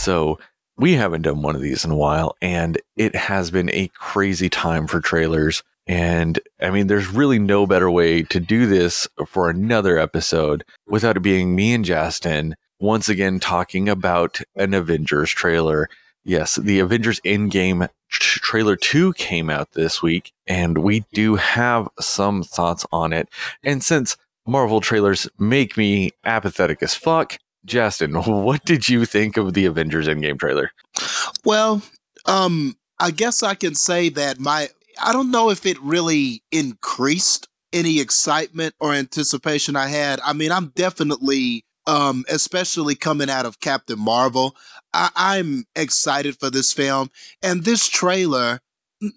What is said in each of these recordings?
So we haven't done one of these in a while, and it has been a crazy time for trailers. And I mean, there's really no better way to do this for another episode without it being me and Jastin once again talking about an Avengers trailer. Yes, the Avengers Endgame tr- trailer 2 came out this week, and we do have some thoughts on it. And since Marvel trailers make me apathetic as fuck, Jastin, what did you think of the Avengers Endgame trailer? Well, um, I guess I can say that my I don't know if it really increased any excitement or anticipation I had. I mean, I'm definitely um, especially coming out of Captain Marvel. I- I'm excited for this film and this trailer,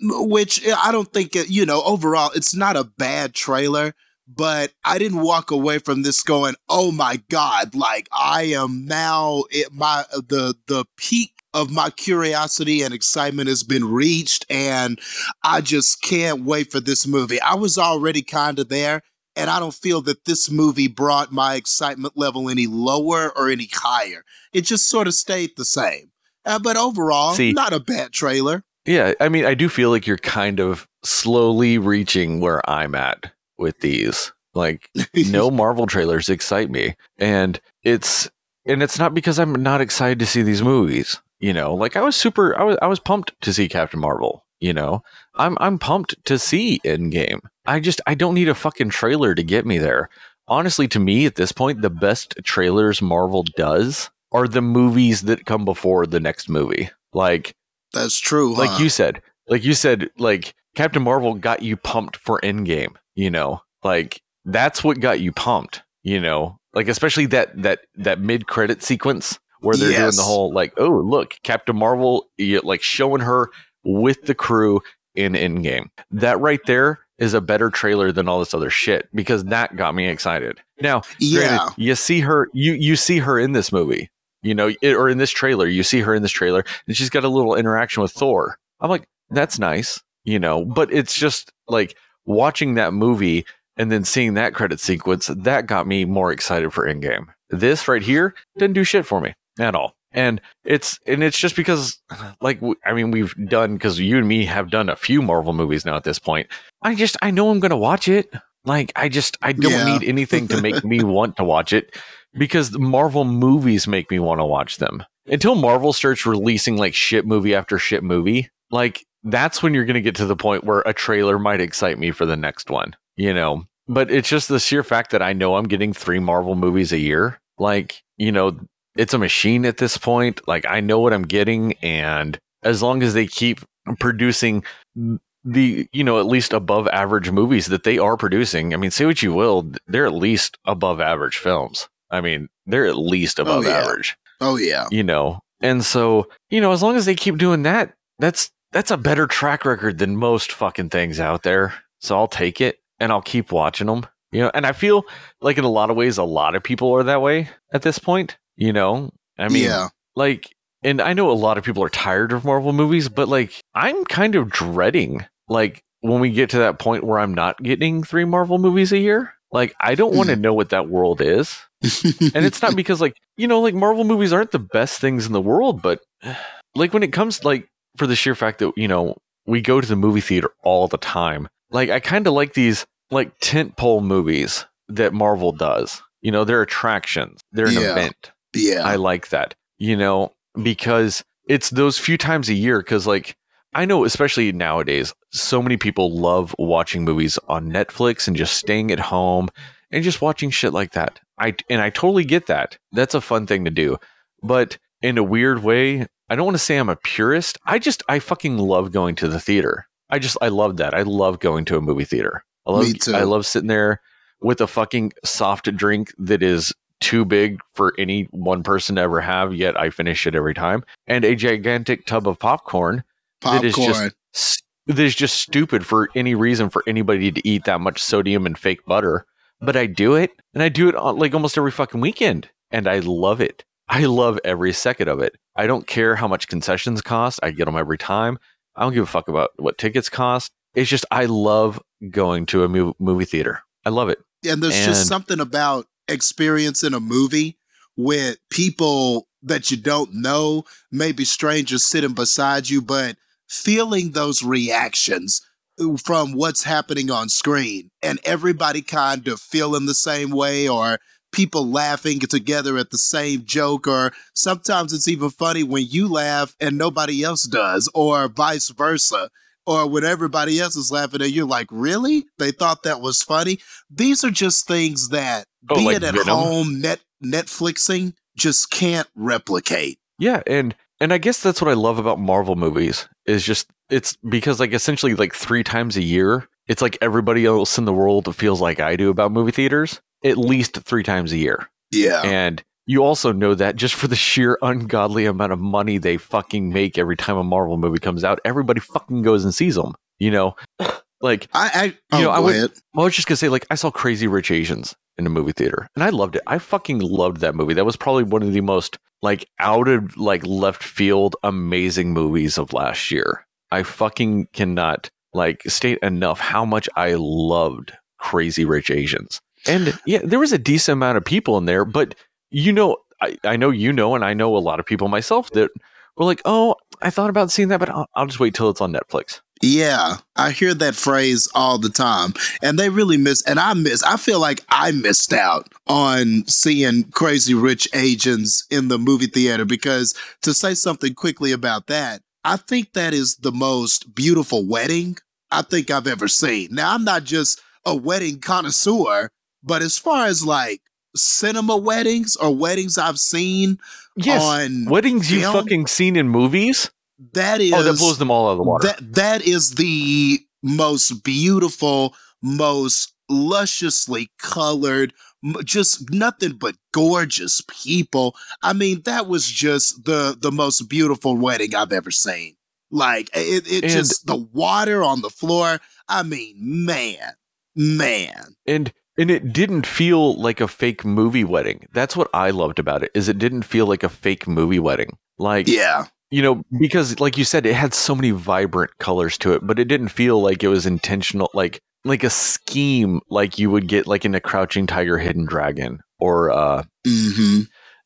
which I don't think, you know, overall, it's not a bad trailer, but I didn't walk away from this going, "Oh my god!" Like I am now at my the the peak of my curiosity and excitement has been reached, and I just can't wait for this movie. I was already kind of there, and I don't feel that this movie brought my excitement level any lower or any higher. It just sort of stayed the same. Uh, but overall, See- not a bad trailer. Yeah, I mean, I do feel like you're kind of slowly reaching where I'm at with these. Like, no Marvel trailers excite me, and it's and it's not because I'm not excited to see these movies. You know, like I was super, I was I was pumped to see Captain Marvel. You know, I'm I'm pumped to see Endgame. I just I don't need a fucking trailer to get me there. Honestly, to me at this point, the best trailers Marvel does are the movies that come before the next movie. Like That's true. like huh? you said, like you said, like Captain Marvel got you pumped for Endgame. You know, like that's what got you pumped. You know, like especially that that that mid credit sequence where they're doing the whole like, oh look, Captain Marvel, like showing her with the crew in Endgame. That right there is a better trailer than all this other shit because that got me excited. Now, yeah. Granted, you see her you you see her in this movie you know it, or in this trailer you see her in this trailer and she's got a little interaction with thor i'm like that's nice you know but it's just like watching that movie and then seeing that credit sequence that got me more excited for endgame this right here didn't do shit for me at all and it's and it's just because like I mean we've done because you and me have done a few marvel movies now at this point i just i know i'm gonna watch it like i just i don't Yeah. need anything to make me want to watch it because the Marvel movies make me want to watch them. Until Marvel starts releasing like shit movie after shit movie, like that's when you're going to get to the point where a trailer might excite me for the next one, you know. But it's just the sheer fact that I know I'm getting 3 Marvel movies a year. Like, you know, it's a machine at this point. Like I know what I'm getting and as long as they keep producing the you know at least above average movies that they are producing i mean say what you will they're at least above average films i mean they're at least oh, above yeah. average Oh yeah. you know and so you know as long as they keep doing that that's that's a better track record than most fucking things out there so i'll take it and i'll keep watching them you know and i feel like in a lot of ways a lot of people are that way at this point you know i mean yeah. like and I know a lot of people are tired of Marvel movies, but like I'm kind of dreading like when we get to that point where I'm not getting three Marvel movies a year. Like I don't want to hmm. know what that world is. And it's not because like, you know, like Marvel movies aren't the best things in the world, but like when it comes like for the sheer fact that, you know, we go to the movie theater all the time. Like I kind of like these like tentpole movies that Marvel does. You know, they're attractions. They're an Yeah. event. yeah. I like that, you know, because it's those few times a year. Because, like, I know, especially nowadays, so many people love watching movies on Netflix and just staying at home and just watching shit like that. I and I totally get that. That's a fun thing to do, but in a weird way, I don't want to say I'm a purist. I just I fucking love going to the theater. I just I love that. I love going to a movie theater. I love Me too. I love sitting there with a fucking soft drink that is too big for any one person to ever have, yet I finish it every time. And a gigantic tub of popcorn that is Popcorn. just that is just stupid for any reason for anybody to eat that much sodium and fake butter. But I do it, and I do it on, like almost every fucking weekend, and I love it. I love every second of it. I don't care how much concessions cost. I get them every time. I don't give a fuck about what tickets cost. It's just I love going to a mov- movie theater. I love it. and there's and- just something about experiencing a movie with people that you don't know, maybe strangers sitting beside you, but feeling those reactions from what's happening on screen and everybody kind of feeling the same way or people laughing together at the same joke or sometimes it's even funny when you laugh and nobody else does or vice versa or when everybody else is laughing at you're like really? They thought that was funny? These are just things that Oh, being like at Venom? home net netflixing just can't replicate. Yeah, and and I guess that's what I love about Marvel movies is just it's because like essentially like three times a year, it's like everybody else in the world feels like I do about movie theaters at least three times a year, yeah and you also know that just for the sheer ungodly amount of money they fucking make every time a Marvel movie comes out, everybody fucking goes and sees them. You know, like i, I oh, You know, I would- I was just gonna say, like, I saw Crazy Rich Asians in a movie theater, and I loved it. I fucking loved that movie. That was probably one of the most like out of like left field amazing movies of last year. I fucking cannot like state enough how much I loved Crazy Rich Asians. And yeah, there was a decent amount of people in there, but you know, I, I know you know, and I know a lot of people myself that were like, oh, I thought about seeing that, but I'll, I'll just wait till it's on Netflix. Yeah, I hear that phrase all the time. And they really miss, and I miss, I feel like I missed out on seeing Crazy Rich Asians in the movie theater because to say something quickly about that, I think that is the most beautiful wedding I think I've ever seen. Now, I'm not just a wedding connoisseur, but as far as like cinema weddings or weddings I've seen Yes, on weddings you fucking seen in movies. that is Oh, that blows them all out of the water. that that is the most beautiful, most lusciously colored, just nothing but gorgeous people. I mean, that was just the the most beautiful wedding I've ever seen. Like it, it And- just the water on the floor. I mean, man, man. and and it didn't feel like a fake movie wedding. That's what I loved about it. Is it didn't feel like a fake movie wedding. Like Yeah, you know, because like you said, it had so many vibrant colors to it, but it didn't feel like it was intentional, like like a scheme, like you would get like in a Crouching Tiger, Hidden Dragon, or uh, hmm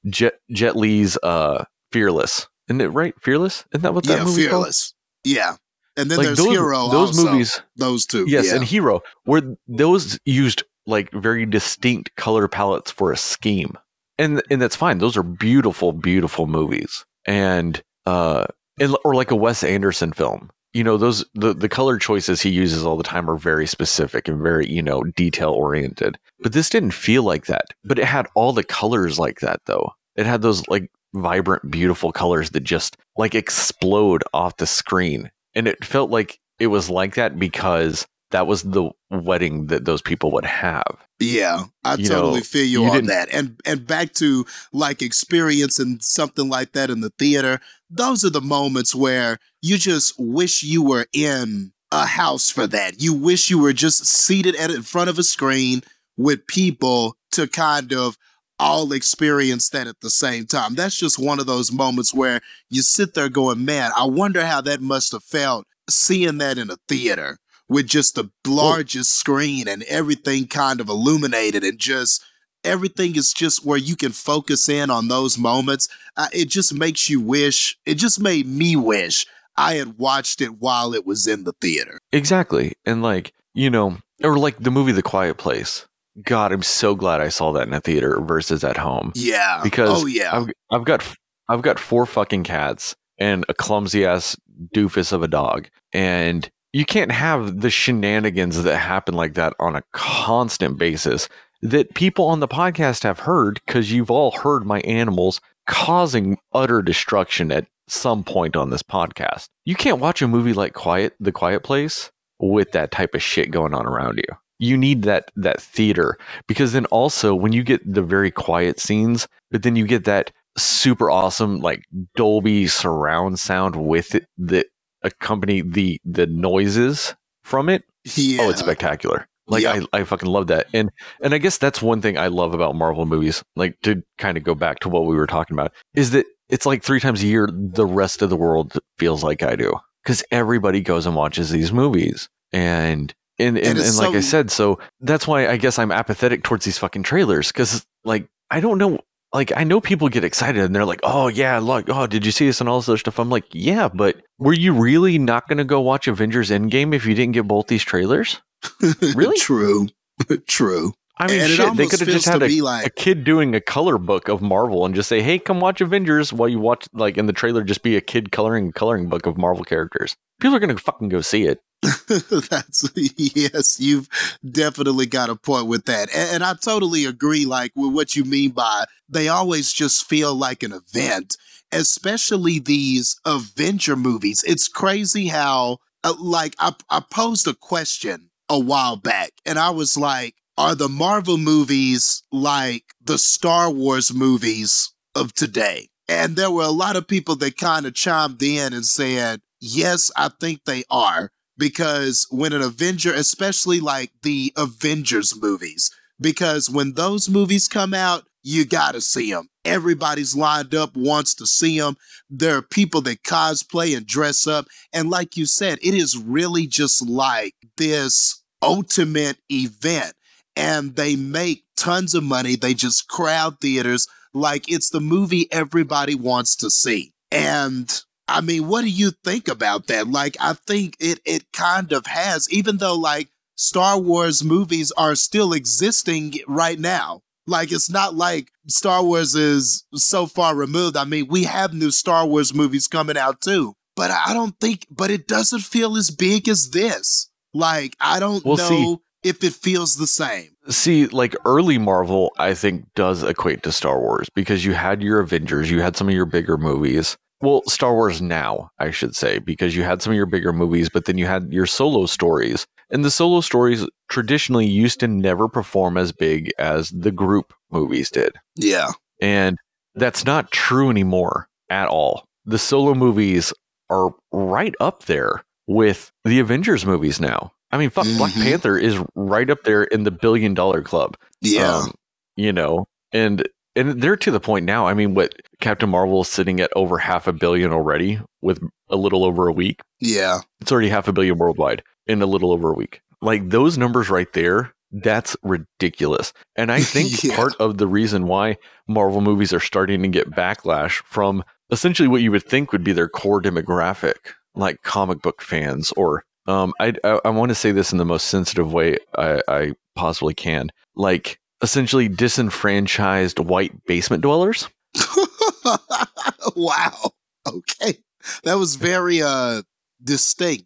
Jet Jet Li's uh, Fearless. Isn't it right? Fearless? Isn't that what that yeah, called? fearless. Yeah, and then Like there's those, Hero. those also. movies, those two. yes, yeah. and Hero, where those used like very distinct color palettes for a scheme, and and that's fine. Those are beautiful, beautiful movies, and uh, and, or like a Wes Anderson film. You know, those the the color choices he uses all the time are very specific and very you know detail oriented. But this didn't feel like that. But it had all the colors like that though. It had those like vibrant, beautiful colors that just like explode off the screen, and it felt like it was like that because that was the wedding that those people would have. Yeah, I You totally know, feel you, you on didn't- that. And and back to like experiencing something like that in the theater. Those are the moments where you just wish you were in a house for that. You wish you were just seated at in front of a screen with people to kind of all experience that at the same time. That's just one of those moments where you sit there going, "Man, I wonder how that must have felt seeing that in a theater." With just the largest screen and everything kind of illuminated and just everything is just where you can focus in on those moments. Uh, it just makes you wish, it just made me wish I had watched it while it was in the theater. Exactly. And like, you know, or like the movie The Quiet Place. God, I'm so glad I saw that in a theater versus at home. Yeah. Because oh, yeah. I've, I've got I've got four fucking cats and a clumsy ass doofus of a dog. And you can't have the shenanigans that happen like that on a constant basis that people on the podcast have heard because you've all heard my animals causing utter destruction at some point on this podcast. You can't watch a movie like Quiet The Quiet Place with that type of shit going on around you. You need that that theater because then also when you get the very quiet scenes, but then you get that super awesome like Dolby surround sound with it that accompany the the noises from it. yeah. Oh, it's spectacular. Like Yeah. I, I fucking love that. And and I guess that's one thing I love about Marvel movies, like to kind of go back to what we were talking about, is that it's like three times a year the rest of the world feels like I do. Because everybody goes and watches these movies. And and, and, and, like I said, so that's why I guess I'm apathetic towards these fucking trailers. Cause like I don't know like I know people get excited and they're like, "Oh yeah, look, oh, did you see this and all this other stuff?" I'm like, "Yeah, but were you really not going to go watch Avengers Endgame if you didn't get both these trailers?" Really? True. True. I mean, And shit, they could have just had to a, me a kid doing a color book of Marvel and just say, "Hey, come watch Avengers," while you watch like in the trailer just be a kid coloring a coloring book of Marvel characters. People are going to fucking go see it. That's yes, you've definitely got a point with that. And, and I totally agree like with what you mean by they always just feel like an event, especially these Avenger movies. It's crazy how uh, like I I posed a question a while back and I was like, are the Marvel movies like the Star Wars movies of today? And there were a lot of people that kind of chimed in and said, yes, I think they are because when an Avenger, especially like the Avengers movies, because when those movies come out, you got to see them. Everybody's lined up, wants to see them. There are people that cosplay and dress up. And like you said, it is really just like this ultimate event. And they make tons of money. They just crowd theaters like it's the movie everybody wants to see. And I mean, what do you think about that? Like, I think it it kind of has, even though like Star Wars movies are still existing right now. Like, it's not like Star Wars is so far removed. I mean, we have new Star Wars movies coming out too, but I don't think, but it doesn't feel as big as this. Like, I don't Well, know see- if it feels the same. See, like early Marvel, I think does equate to Star Wars because you had your Avengers, you had some of your bigger movies. Well, Star Wars now, I should say, because you had some of your bigger movies, but then you had your solo stories. And the solo stories traditionally used to never perform as big as the group movies did. Yeah. And that's not true anymore at all. The solo movies are right up there with the Avengers movies now. I mean, fuck, Black Mhm. Panther is right up there in the billion dollar club. Yeah. Um, you know, and and they're to the point now. I mean, what Captain Marvel is sitting at over half a billion already with a little over a week. yeah. It's already half a billion worldwide in a little over a week. Like those numbers right there, that's ridiculous. And I think Yeah. part of the reason why Marvel movies are starting to get backlash from essentially what you would think would be their core demographic, like comic book fans, or um, I I, I want to say this in the most sensitive way I, I possibly can, like essentially disenfranchised white basement dwellers. wow. Okay. That was very uh distinct.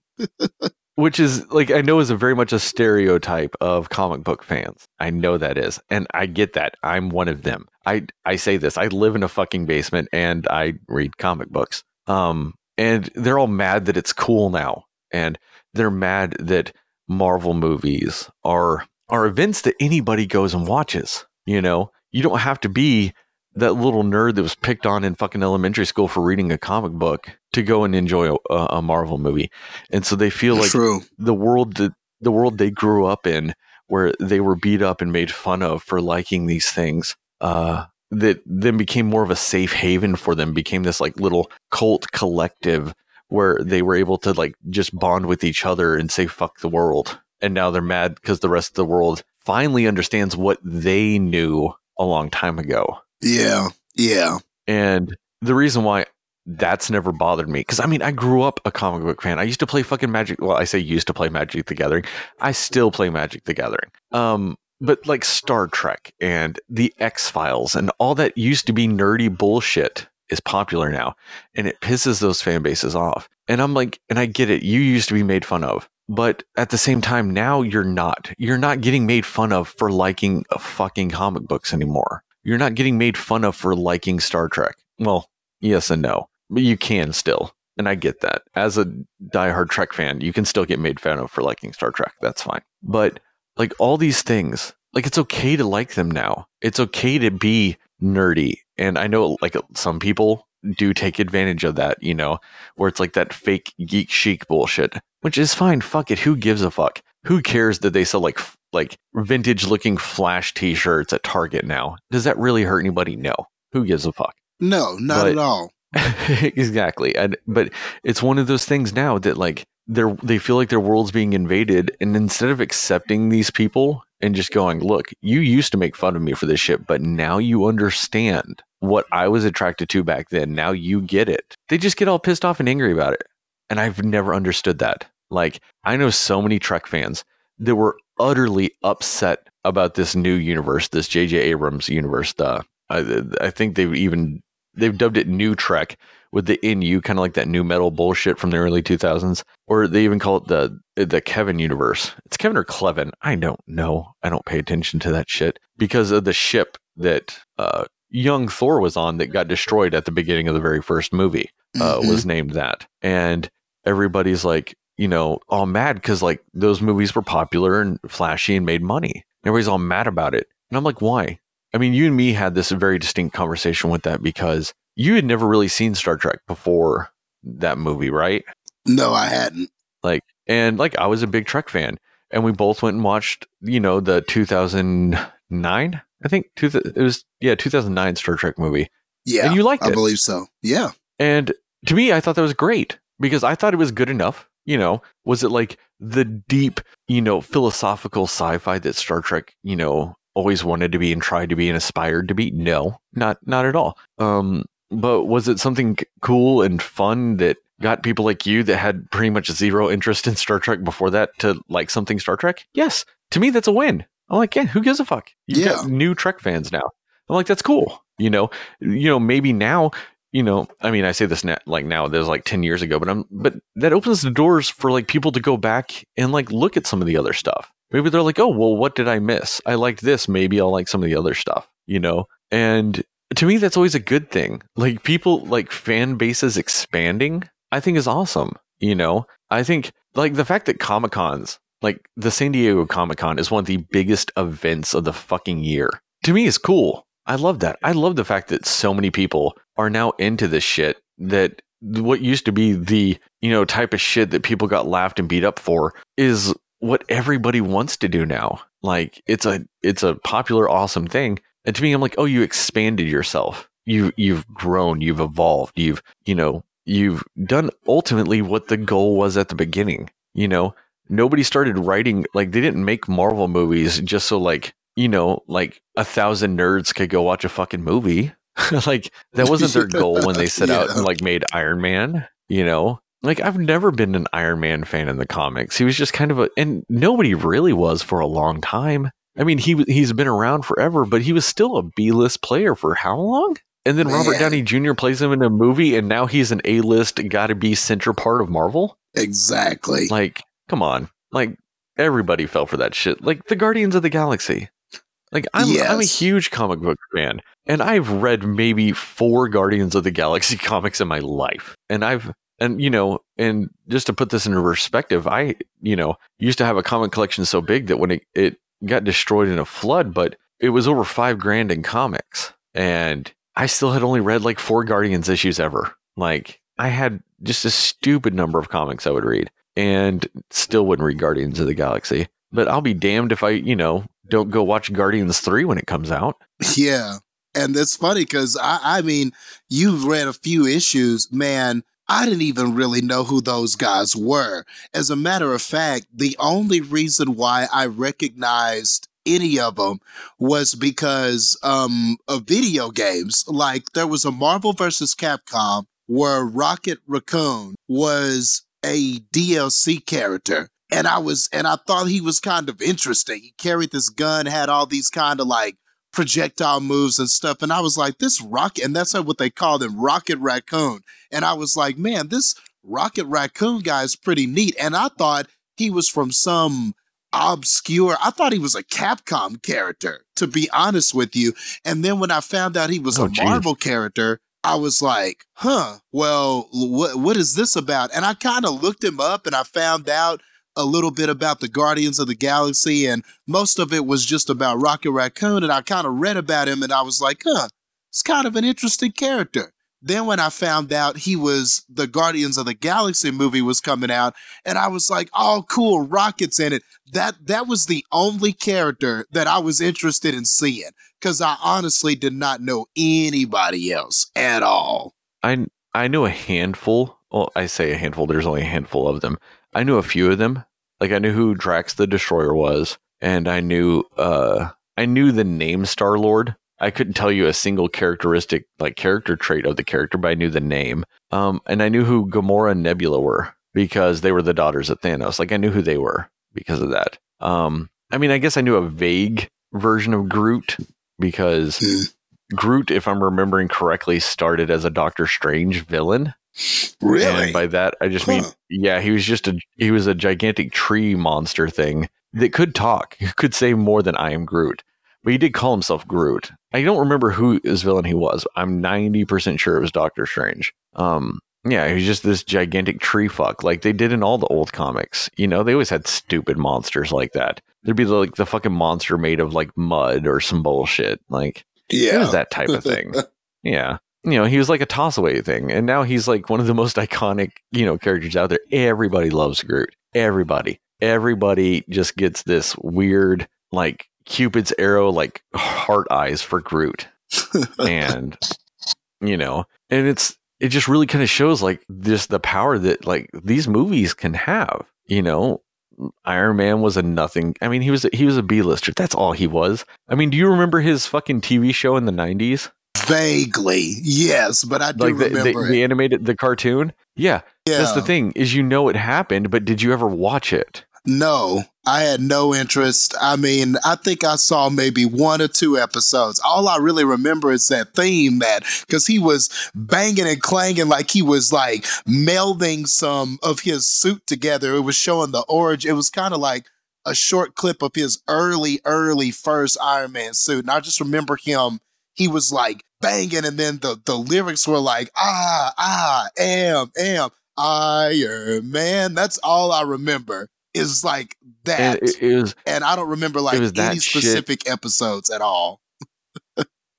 which is like I know is a very much a stereotype of comic book fans. I know that is, and I get that. I'm one of them. I I say this. I live in a fucking basement and I read comic books. Um, and they're all mad that it's cool now, and they're mad that Marvel movies are are events that anybody goes and watches. You know, you don't have to be that little nerd that was picked on in fucking elementary school for reading a comic book to go and enjoy a, a Marvel movie. And so they feel like True. the world that the world they grew up in where they were beat up and made fun of for liking these things uh that then became more of a safe haven for them became this like little cult collective where they were able to like just bond with each other and say fuck the world and now they're mad because the rest of the world finally understands what they knew a long time ago Yeah. Yeah. and the reason why that's never bothered me, because I mean, I grew up a comic book fan. I used to play fucking Magic. Well, I say used to play Magic the Gathering. I still play Magic the Gathering. Um, but like Star Trek and the X Files and all that used to be nerdy bullshit is popular now, and it pisses those fan bases off. And I'm like, and I get it. You used to be made fun of. But at the same time, now you're not. You're not getting made fun of for liking uh, fucking comic books anymore you're not getting made fun of for liking Star Trek. Well, yes and no, but you can still. And I get that. As a diehard Trek fan, you can still get made fun of for liking Star Trek. That's fine. But like all these things, like it's okay to like them now. It's okay to be nerdy. And I know like some people do take advantage of that, you know, where it's like that fake geek chic bullshit, which is fine. Fuck it. Who gives a fuck? Who cares that they sell like like vintage looking flash t-shirts at Target now? Does that really hurt anybody? No. Who gives a fuck? No, not But- at all. exactly. And but it's one of those things now that like they're they feel like their world's being invaded, and instead of accepting these people and just going, look, you used to make fun of me for this shit, but now you understand what I was attracted to back then. Now you get it. They just get all pissed off and angry about it. And I've never understood that. Like, I know so many Trek fans that were utterly upset about this new universe, this J.J. Abrams universe. The, I, I think they've even they've dubbed it New Trek with the NU, kind of like that new metal bullshit from the early 2000s, or they even call it the the Kelvin universe. It's Kevin or Clevin. I don't know. I don't pay attention to that shit because of the ship that uh, young Thor was on that got destroyed at the beginning of the very first movie. Uh, Mhm. Was named that, and everybody's like, you know, all mad because like those movies were popular and flashy and made money. Everybody's all mad about it, and I'm like, why? I mean, you and me had this very distinct conversation with that because you had never really seen Star Trek before that movie, right? No, I hadn't. Like, and like I was a big Trek fan, and we both went and watched, you know, the 2009, I think, two, it was yeah, 2009 Star Trek movie, Yeah, and you liked I it. I believe so. Yeah. And to me, I thought that was great because I thought it was good enough. You know, was it like the deep, you know, philosophical sci-fi that Star Trek, you know, always wanted to be and tried to be and aspired to be? No, not not at all. Um, but was it something cool and fun that got people like you that had pretty much zero interest in Star Trek before that to like something Star Trek? Yes. To me, that's a win. I'm like, yeah, who gives a fuck? You got new Trek fans now. I'm like, that's cool. You know, you know, maybe now you know, I mean, I say this now, like now, there's like 10 years ago, but I'm, but that opens the doors for like people to go back and like look at some of the other stuff. Maybe they're like, oh, well, what did I miss? I liked this. Maybe I'll like some of the other stuff, you know? And to me, that's always a good thing. Like people, like fan bases expanding, I think is awesome, you know? I think like the fact that Comic Cons, like the San Diego Comic Con is one of the biggest events of the fucking year. To me, is cool. I love that. I love the fact that so many people are now into this shit that what used to be the, you know, type of shit that people got laughed and beat up for is what everybody wants to do now. Like it's a it's a popular awesome thing. And to me I'm like, "Oh, you expanded yourself. You you've grown, you've evolved. You've, you know, you've done ultimately what the goal was at the beginning, you know? Nobody started writing like they didn't make Marvel movies just so like you know, like a thousand nerds could go watch a fucking movie. like that wasn't their goal when they set out and like made Iron Man, you know? Like I've never been an Iron Man fan in the comics. He was just kind of a and nobody really was for a long time. I mean, he he's been around forever, but he was still a B-list player for how long? And then oh, Robert Man. Downey Jr. plays him in a movie and now he's an A-list got to be center part of Marvel? Exactly. Like, come on. Like everybody fell for that shit. Like the Guardians of the Galaxy. Like I'm I'm a huge comic book fan. And I've read maybe four Guardians of the Galaxy comics in my life. And I've and you know, and just to put this into perspective, I, you know, used to have a comic collection so big that when it, it got destroyed in a flood, but it was over five grand in comics. And I still had only read like four Guardians issues ever. Like I had just a stupid number of comics I would read and still wouldn't read Guardians of the Galaxy. But I'll be damned if I, you know, don't go watch Guardians 3 when it comes out. Yeah. And it's funny because I, I mean, you've read a few issues, man. I didn't even really know who those guys were. As a matter of fact, the only reason why I recognized any of them was because um, of video games. Like there was a Marvel versus Capcom where Rocket Raccoon was a DLC character. And I was, and I thought he was kind of interesting. He carried this gun, had all these kind of like projectile moves and stuff. And I was like, this rocket, and that's what they called him, Rocket Raccoon. And I was like, man, this Rocket Raccoon guy is pretty neat. And I thought he was from some obscure, I thought he was a Capcom character, to be honest with you. And then when I found out he was Oh, a geez. Marvel character, I was like, huh, well, what, what is this about? And I kind of looked him up and I found out a little bit about the Guardians of the Galaxy, and most of it was just about Rocket Raccoon. And I kind of read about him and I was like, huh, it's kind of an interesting character. Then when I found out he was the Guardians of the Galaxy movie was coming out, and I was like, "Oh, cool, Rocket's in it." That that was the only character that I was interested in seeing because I honestly did not know anybody else at all. I I know a handful. Well, I say a handful. There's only a handful of them I knew a few of them. Like I knew who Drax the Destroyer was, and I knew uh I knew the name Star Lord. I couldn't tell you a single characteristic, like character trait of the character, but I knew the name. Um, and I knew who Gamora and Nebula were because they were the daughters of Thanos. Like I knew who they were because of that. Um, I mean, I guess I knew a vague version of Groot because Hmm. Groot, if I'm remembering correctly, started as a Doctor Strange villain. Really? And by that, I just mean, yeah, he was just a he was a gigantic tree monster thing that could talk, could say more than "I am Groot," but he did call himself Groot. I don't remember who his villain he was. I'm 90 percent sure it was Doctor Strange. Um, yeah, he was just this gigantic tree fuck, like they did in all the old comics. You know, they always had stupid monsters like that. There'd be like the fucking monster made of like mud or some bullshit. Like yeah. it was that type of thing. Yeah. You know, he was like a toss away thing. And now he's like one of the most iconic, you know, characters out there. Everybody loves Groot. Everybody. Everybody just gets this weird, like Cupid's arrow, like heart eyes for Groot. And, you know, and it's, it just really kind of shows like just the power that like these movies can have, you know. Iron Man was a nothing. I mean, he was a, he was a B-lister. That's all he was. I mean, do you remember his fucking TV show in the 90s? Vaguely, yes, but I do like the, the, remember the it. animated the cartoon yeah, Yeah. that's the thing is you know it happened but did you ever watch it No, I had no interest. I mean, I think I saw maybe one or two episodes. All I really remember is that theme that because he was banging and clanging like he was like melding some of his suit together. It was showing the origin. It was kind of like a short clip of his early, early first Iron Man suit. And I just remember him, he was like banging, and then the, the lyrics were like, ah, ah, am, am, Iron Man. That's all I remember. Is like that. and And, it, it was I don't remember like any shit. specific episodes at all.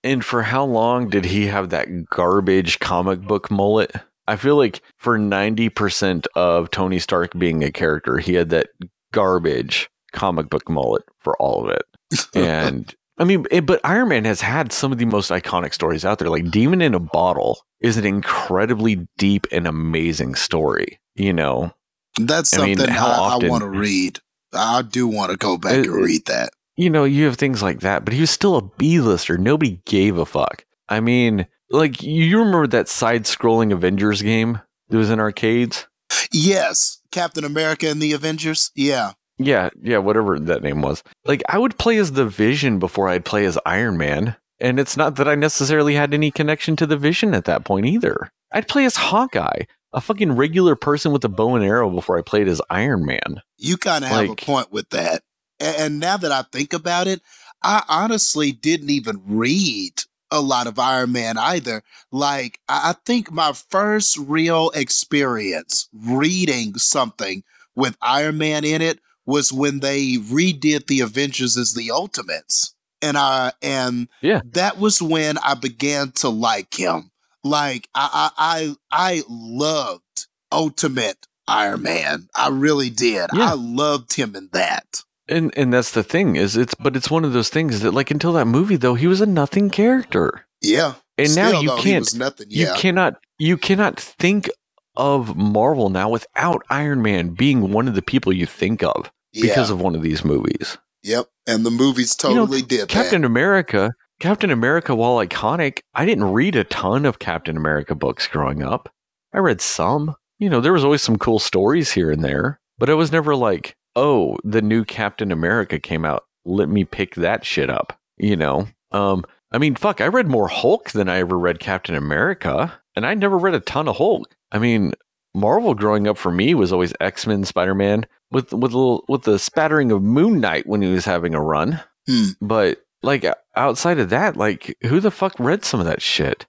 and for how long did he have that garbage comic book mullet i feel like for 90% of tony stark being a character he had that garbage comic book mullet for all of it and I mean, it, but Iron Man has had some of the most iconic stories out there. Like Demon in a Bottle is an incredibly deep and amazing story. You know, That's I mean, something I, how I, often- want to read. I do want to go back It- and read that. you know, you have things like that, but he was still a B-lister. Nobody gave a fuck. I mean, like you remember that side-scrolling Avengers game that was in arcades? Yes, Captain America and the Avengers. Yeah, Yeah, yeah, whatever that name was. Like I would play as the Vision before I'd play as Iron Man, and it's not that I necessarily had any connection to the Vision at that point either. I'd play as Hawkeye, a fucking regular person with a bow and arrow before I played as Iron Man. you kind of have a point with that. And, and now that I think about it, I honestly didn't even read a lot of Iron Man either. Like, I, I think my first real experience reading something with Iron Man in it was when they redid the Avengers as the Ultimates. And I and Yeah. that was when I began to like him. Like I I I, I loved Ultimate Iron Man. I really did. Yeah. I loved him in that. And and that's the thing is it's but it's one of those things that like until that movie though he was a nothing character. Yeah. And now you though, can't nothing. you cannot you cannot think of Marvel now without Iron Man being one of the people you think of because yeah. of one of these movies. Yep. And the movies You know, totally did Captain America, Captain America, while iconic, I didn't read a ton of Captain America books growing up. I read some. You know, there was always some cool stories here and there, but I was never like, oh, the new Captain America came out. Let me pick that shit up. You know, um, I mean, fuck, I read more Hulk than I ever read Captain America, and I never read a ton of Hulk. I mean, Marvel growing up for me was always X Men, Spider Man, with with a little with the spattering of Moon Knight when he was having a run. Hmm. But like outside of that, like who the fuck read some of that shit?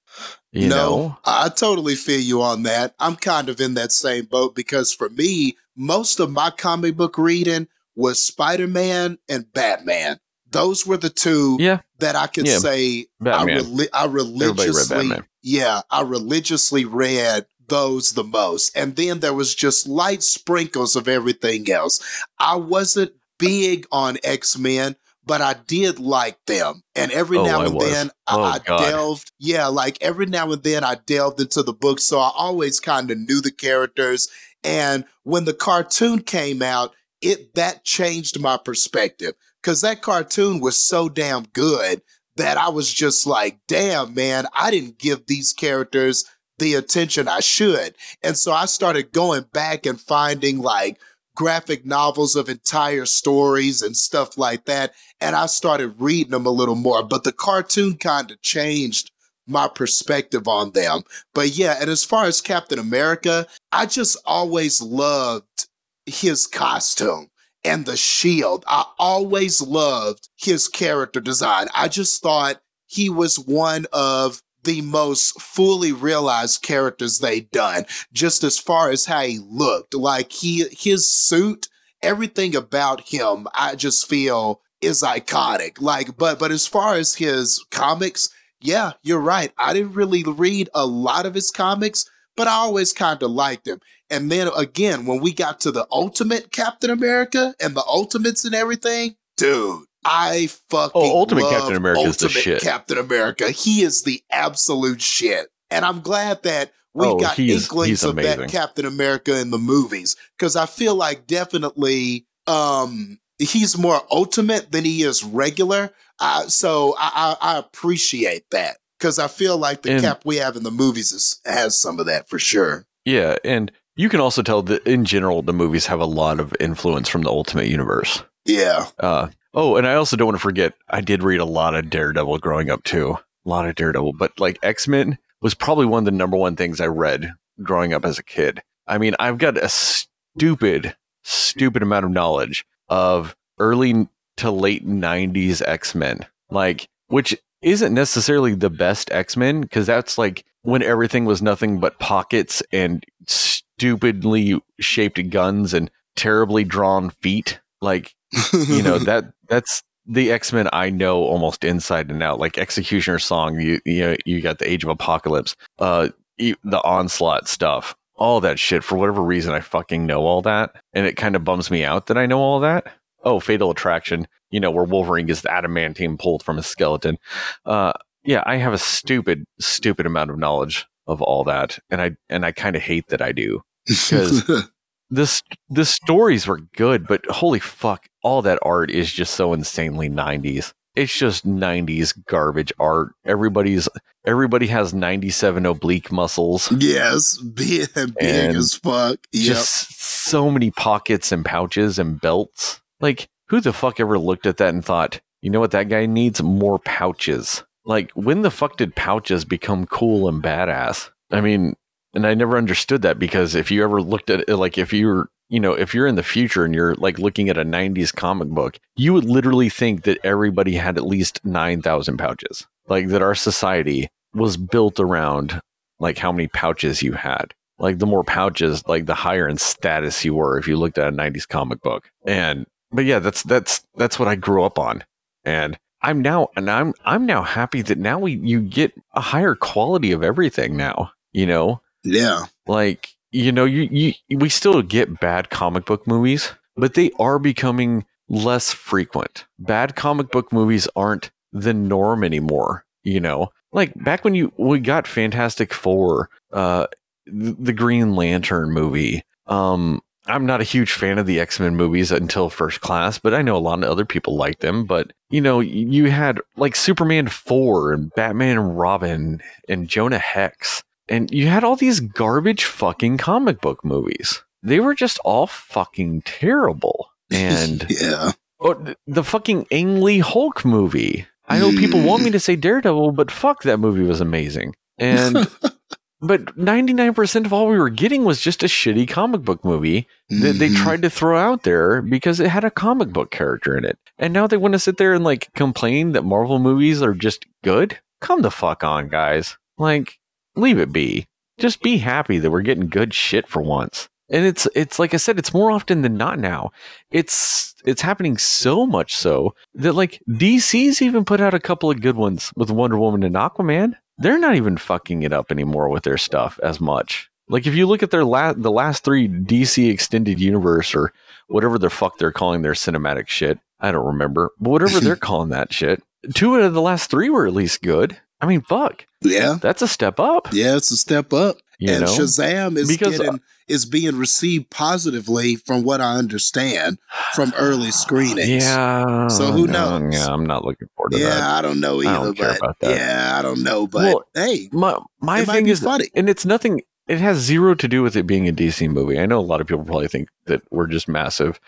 You no, know? I totally feel you on that. I'm kind of in that same boat because for me, most of my comic book reading was Spider Man and Batman. Those were the two Yeah, that I could Yeah, say Batman. I, reli- I religiously. Yeah, I religiously read those the most. And then there was just light sprinkles of everything else. I wasn't big on X Men, but I did like them. And every Oh, now and then I, Oh, I God. delved, yeah, like every now and then I delved into the book. So I always kind of knew the characters. And when the cartoon came out, it that changed my perspective because that cartoon was so damn good that I was just like, damn, man, I didn't give these characters the attention I should. And so I started going back and finding like graphic novels of entire stories and stuff like that. And I started reading them a little more, but the cartoon kind of changed my perspective on them. But yeah, and as far as Captain America, I just always loved his costume and the shield. I always loved his character design. I just thought he was one of the most fully realized characters they'd done, just as far as how he looked. Like he his suit, everything about him, I just feel is iconic. Like, but but as far as his comics, yeah, you're right. I didn't really read a lot of his comics, but I always kind of liked him. And then again, when we got to the Ultimate Captain America and the Ultimates and everything, dude, I fucking Oh, Ultimate love Captain America is the Ultimate shit. Captain America. He is the absolute shit. And I'm glad that we Oh, got he's- inklings he's of that. Captain America in the movies. Cause I feel like definitely um he's more ultimate than he is regular. Uh, so I, I, I appreciate that. Cause I feel like the And- cap we have in the movies is, has some of that for sure. Yeah, and you can also tell that in general the movies have a lot of influence from the Ultimate Universe. Yeah. Uh, oh, and I also don't want to forget I did read a lot of Daredevil growing up too. A lot of Daredevil, but like X Men was probably one of the number one things I read growing up as a kid. I mean, I've got a stupid, stupid amount of knowledge of early to late 90s X Men, like, which isn't necessarily the best X Men because that's like when everything was nothing but pockets and stupidly shaped guns and terribly drawn feet. Like, you know that that's the X Men I know almost inside and out. Like Executioner Song, you you know, you got the Age of Apocalypse, uh, the Onslaught stuff, all that shit. For whatever reason, I fucking know all that, and it kind of bums me out that I know all that. Oh, Fatal Attraction, you know where Wolverine gets the adamantium pulled from his skeleton. Uh, yeah, I have a stupid, stupid amount of knowledge of all that, and I and I kind of hate that I do because this the stories were good, but holy fuck, all that art is just so insanely 90s. It's just 90s garbage art. Everybody's everybody has 97 oblique muscles. yes, big, big as fuck. Yep. Just so many pockets and pouches and belts. Like who the fuck ever looked at that and thought, "You know what that guy needs? More pouches." Like when the fuck did pouches become cool and badass? I mean, and I never understood that because if you ever looked at it, like if you're, you know, if you're in the future and you're like looking at a 90s comic book, you would literally think that everybody had at least 9,000 pouches. Like that our society was built around like how many pouches you had. Like the more pouches, like the higher in status you were if you looked at a 90s comic book. And but yeah, that's that's that's what I grew up on. And I'm now and I'm I'm now happy that now we you get a higher quality of everything now, you know? yeah. like you know you, you we still get bad comic book movies but they are becoming less frequent bad comic book movies aren't the norm anymore you know like back when you we got fantastic four uh the green lantern movie um i'm not a huge fan of the x-men movies until first class but i know a lot of other people like them but you know you had like superman 4 and batman and robin and jonah hex and you had all these garbage fucking comic book movies. They were just all fucking terrible. And yeah. oh, the fucking Ang Lee Hulk movie. I know people want me to mm. say Daredevil, but fuck, that movie was amazing. And but 99% of all we were getting was just a shitty comic book movie that they Mhm. tried to throw out there because it had a comic book character in it. And now they want to sit there and like complain that Marvel movies are just good? Come the fuck on, guys. Like leave it be. Just be happy that we're getting good shit for once. And it's it's like I said, it's more often than not now. It's it's happening so much so that like DC's even put out a couple of good ones with Wonder Woman and Aquaman. They're not even fucking it up anymore with their stuff as much. Like if you look at their la- the last three DC extended universe or whatever the fuck they're calling their cinematic shit, I don't remember, but whatever they're calling that shit, two out of the last three were at least good. I mean, fuck, Yeah. that's a step up. Yeah, it's a step up. You and know, Shazam is Because, getting is being received positively from what I understand from early screenings. Yeah. So who no, knows? Yeah, I'm not looking forward to Yeah, that. Yeah, I don't know either. I either, don't care but about that. yeah, I don't know, but Well, hey, My my it might thing be is, funny. and it's nothing. It has zero to do with it being a DC movie. I know a lot of people probably think that we're just massive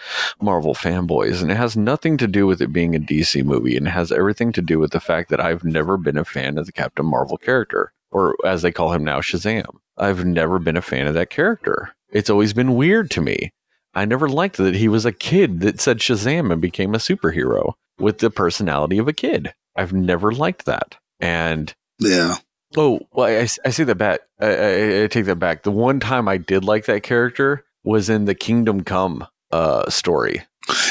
Marvel fanboys, and it has nothing to do with it being a DC movie, and it has everything to do with the fact that I've never been a fan of the Captain Marvel character, or as they call him now, Shazam. I've never been a fan of that character. It's always been weird to me. I never liked that he was a kid that said Shazam and became a superhero with the personality of a kid. I've never liked that. And Yeah. Oh, well, I, I say that back. I, I, I take that back. The one time I did like that character was in the Kingdom Come uh, story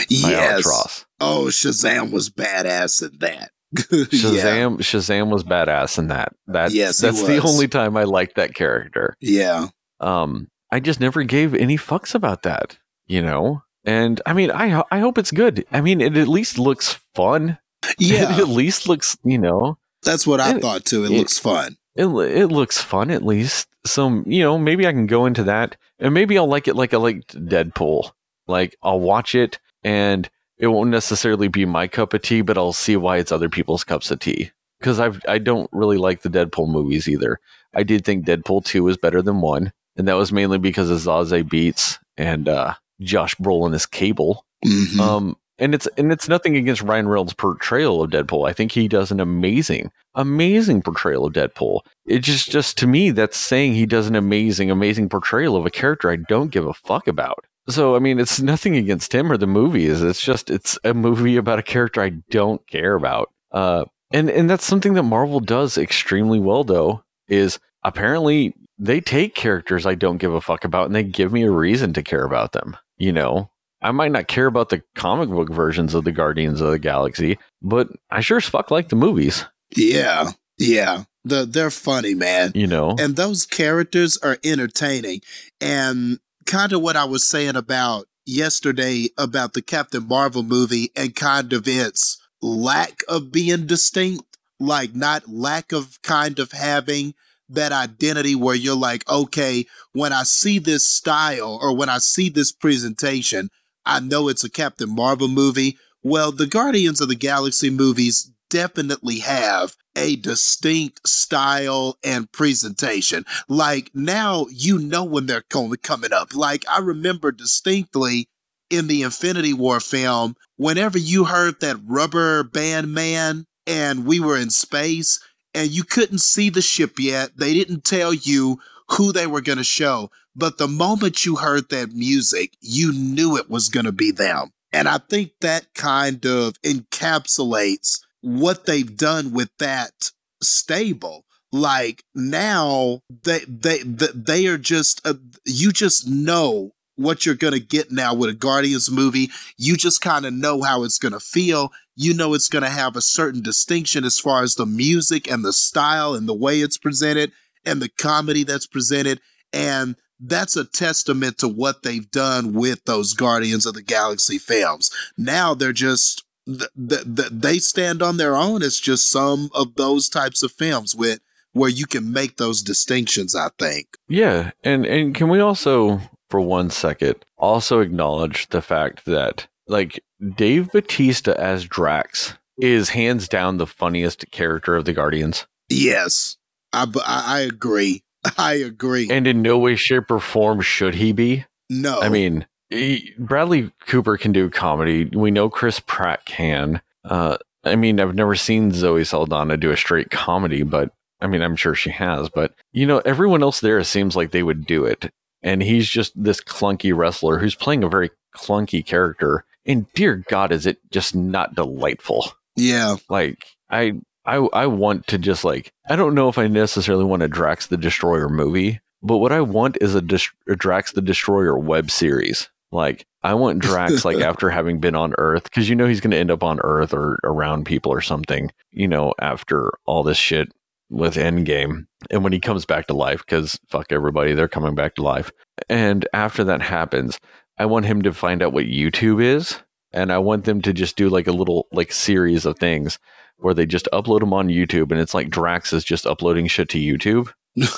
Yes. Oh, Shazam was badass in that. yeah. Shazam, Shazam was badass in that. That's Yes, that's the only time I liked that character. Yeah. Um, I just never gave any fucks about that, you know. And I mean, I I hope it's good. I mean, it at least looks fun. it Yeah. at least looks, you know, That's what I And- thought too. It, it- looks fun. it it looks fun at least. So you know, maybe I can go into that, and maybe I'll like it like I liked Deadpool. Like I'll watch it, and it won't necessarily be my cup of tea, but I'll see why it's other people's cups of tea. Because I've I don't really like the Deadpool movies either. I did think Deadpool two was better than one, and that was mainly because of Zazie Beetz and uh, Josh Brolin as Cable. Mhm. Um, and it's and it's nothing against Ryan Reynolds' portrayal of Deadpool. I think he does an amazing, amazing portrayal of Deadpool. It just just to me that's saying he does an amazing, amazing portrayal of a character I don't give a fuck about. So I mean, it's nothing against him or the movies. It's just it's a movie about a character I don't care about. Uh, and and that's something that Marvel does extremely well. Though is apparently they take characters I don't give a fuck about and they give me a reason to care about them. You know, I might not care about the comic book versions of the Guardians of the Galaxy, but I sure as fuck like the movies. Yeah. Yeah. The, they're funny, man. You know, and those characters are entertaining and kind of what i was saying about yesterday about the captain marvel movie and kind of its lack of being distinct like not lack of kind of having that identity where you're like okay when i see this style or when i see this presentation i know it's a captain marvel movie well the guardians of the galaxy movies definitely have a distinct style and presentation. Like now you know when they're com- coming up. Like I remember distinctly in the Infinity War film, whenever you heard that rubber band man and we were in space and you couldn't see the ship yet, they didn't tell you who they were going to show. But the moment you heard that music, you knew it was going to be them. And I think that kind of encapsulates what they've done with that stable. Like now, they they they, are just uh, you just know what you're gonna get now with a Guardians movie. You just kind of know how it's gonna feel. You know it's gonna have a certain distinction as far as the music and the style and the way it's presented and the comedy that's presented. And that's a testament to what they've done with those Guardians of the Galaxy films. Now they're just th- th- th- they stand on their own as just some of those types of films with where you can make those distinctions. I think. yeah, and and can we also, for one second, also acknowledge the fact that like Dave Batista as Drax is hands down the funniest character of the Guardians, Yes, I I agree. I agree. and in no way, shape, or form should he be. no, I mean, he, Bradley Cooper can do comedy. We know Chris Pratt can. Uh, I mean, I've never seen Zoe Saldana do a straight comedy, but I mean, I'm sure she has. But you know, everyone else there seems like they would do it, and he's just this clunky wrestler who's playing a very clunky character. And dear God, is it just not delightful? yeah, Like I. I, I want to just like I don't know if I necessarily want a Drax the Destroyer movie, but what I want is a, Dis- a Drax the Destroyer web series. Like I want Drax like after having been on Earth because you know he's going to end up on Earth or around people or something. You know after all this shit with Endgame, and when he comes back to life because fuck everybody, they're coming back to life. And after that happens, I want him to find out what YouTube is, and I want them to just do like a little like series of things where they just upload them on YouTube, and it's like Drax is just uploading shit to YouTube,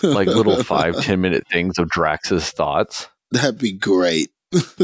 like little five ten minute things of Drax's thoughts. That'd be great.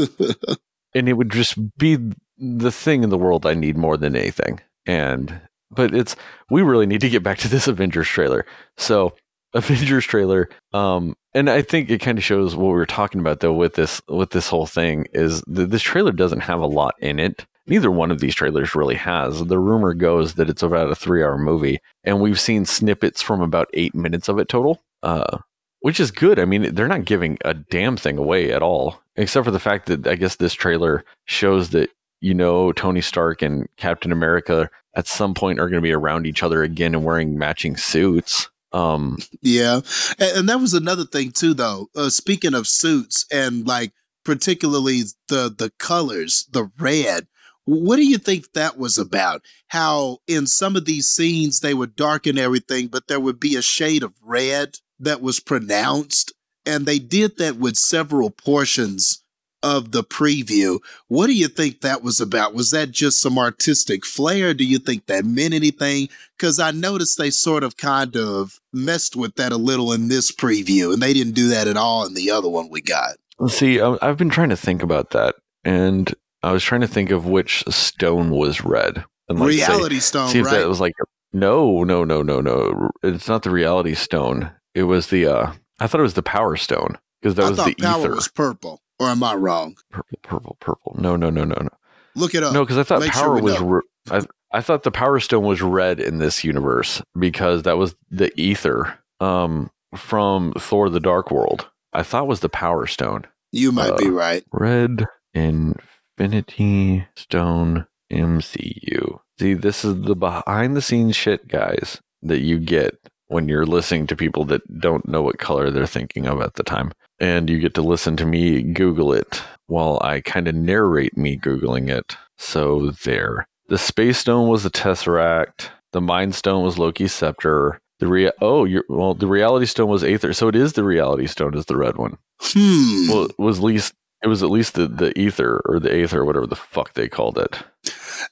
and it would just be the thing in the world I need more than anything. And but it's we really need to get back to this Avengers trailer. So Avengers trailer, um, and I think it kind of shows what we were talking about though with this with this whole thing is that this trailer doesn't have a lot in it. Neither one of these trailers really has. The rumor goes that it's about a three hour movie, and we've seen snippets from about eight minutes of it total. Uh, which is good. I mean, they're not giving a damn thing away at all, except for the fact that I guess this trailer shows that you know Tony Stark and Captain America at some point are going to be around each other again and wearing matching suits. Um, yeah, and, and that was another thing too, though. Uh, speaking of suits and like particularly the the colors, the red. What do you think that was about? How in some of these scenes they would darken everything, but there would be a shade of red that was pronounced. And they did that with several portions of the preview. What do you think that was about? Was that just some artistic flair? Do you think that meant anything? Because I noticed they sort of kind of messed with that a little in this preview, and they didn't do that at all in the other one we got. See, um, I've been trying to think about that, and I was trying to think of which stone was red. And like reality say, stone. See if right? that was like no, no, no, no, no. It's not the reality stone. It was the uh I thought it was the power stone because that I was the power ether. was purple. Or am I wrong? Purple, purple, purple. No, no, no, no, no. Look it up. No, because I thought Make power sure was. Re- I, I thought the power stone was red in this universe because that was the ether um, from Thor: The Dark World. I thought was the power stone. You might uh, be right. Red Infinity Stone MCU. See, this is the behind the scenes shit, guys, that you get when you're listening to people that don't know what color they're thinking of at the time. And you get to listen to me Google it while I kind of narrate me Googling it. So there. The Space Stone was the Tesseract. The Mind Stone was Loki's Scepter. The rea- oh, you're, well, the Reality Stone was Aether. So it is the Reality Stone is the red one. Hmm. Well, it was least it was at least the, the ether or the aether or whatever the fuck they called it.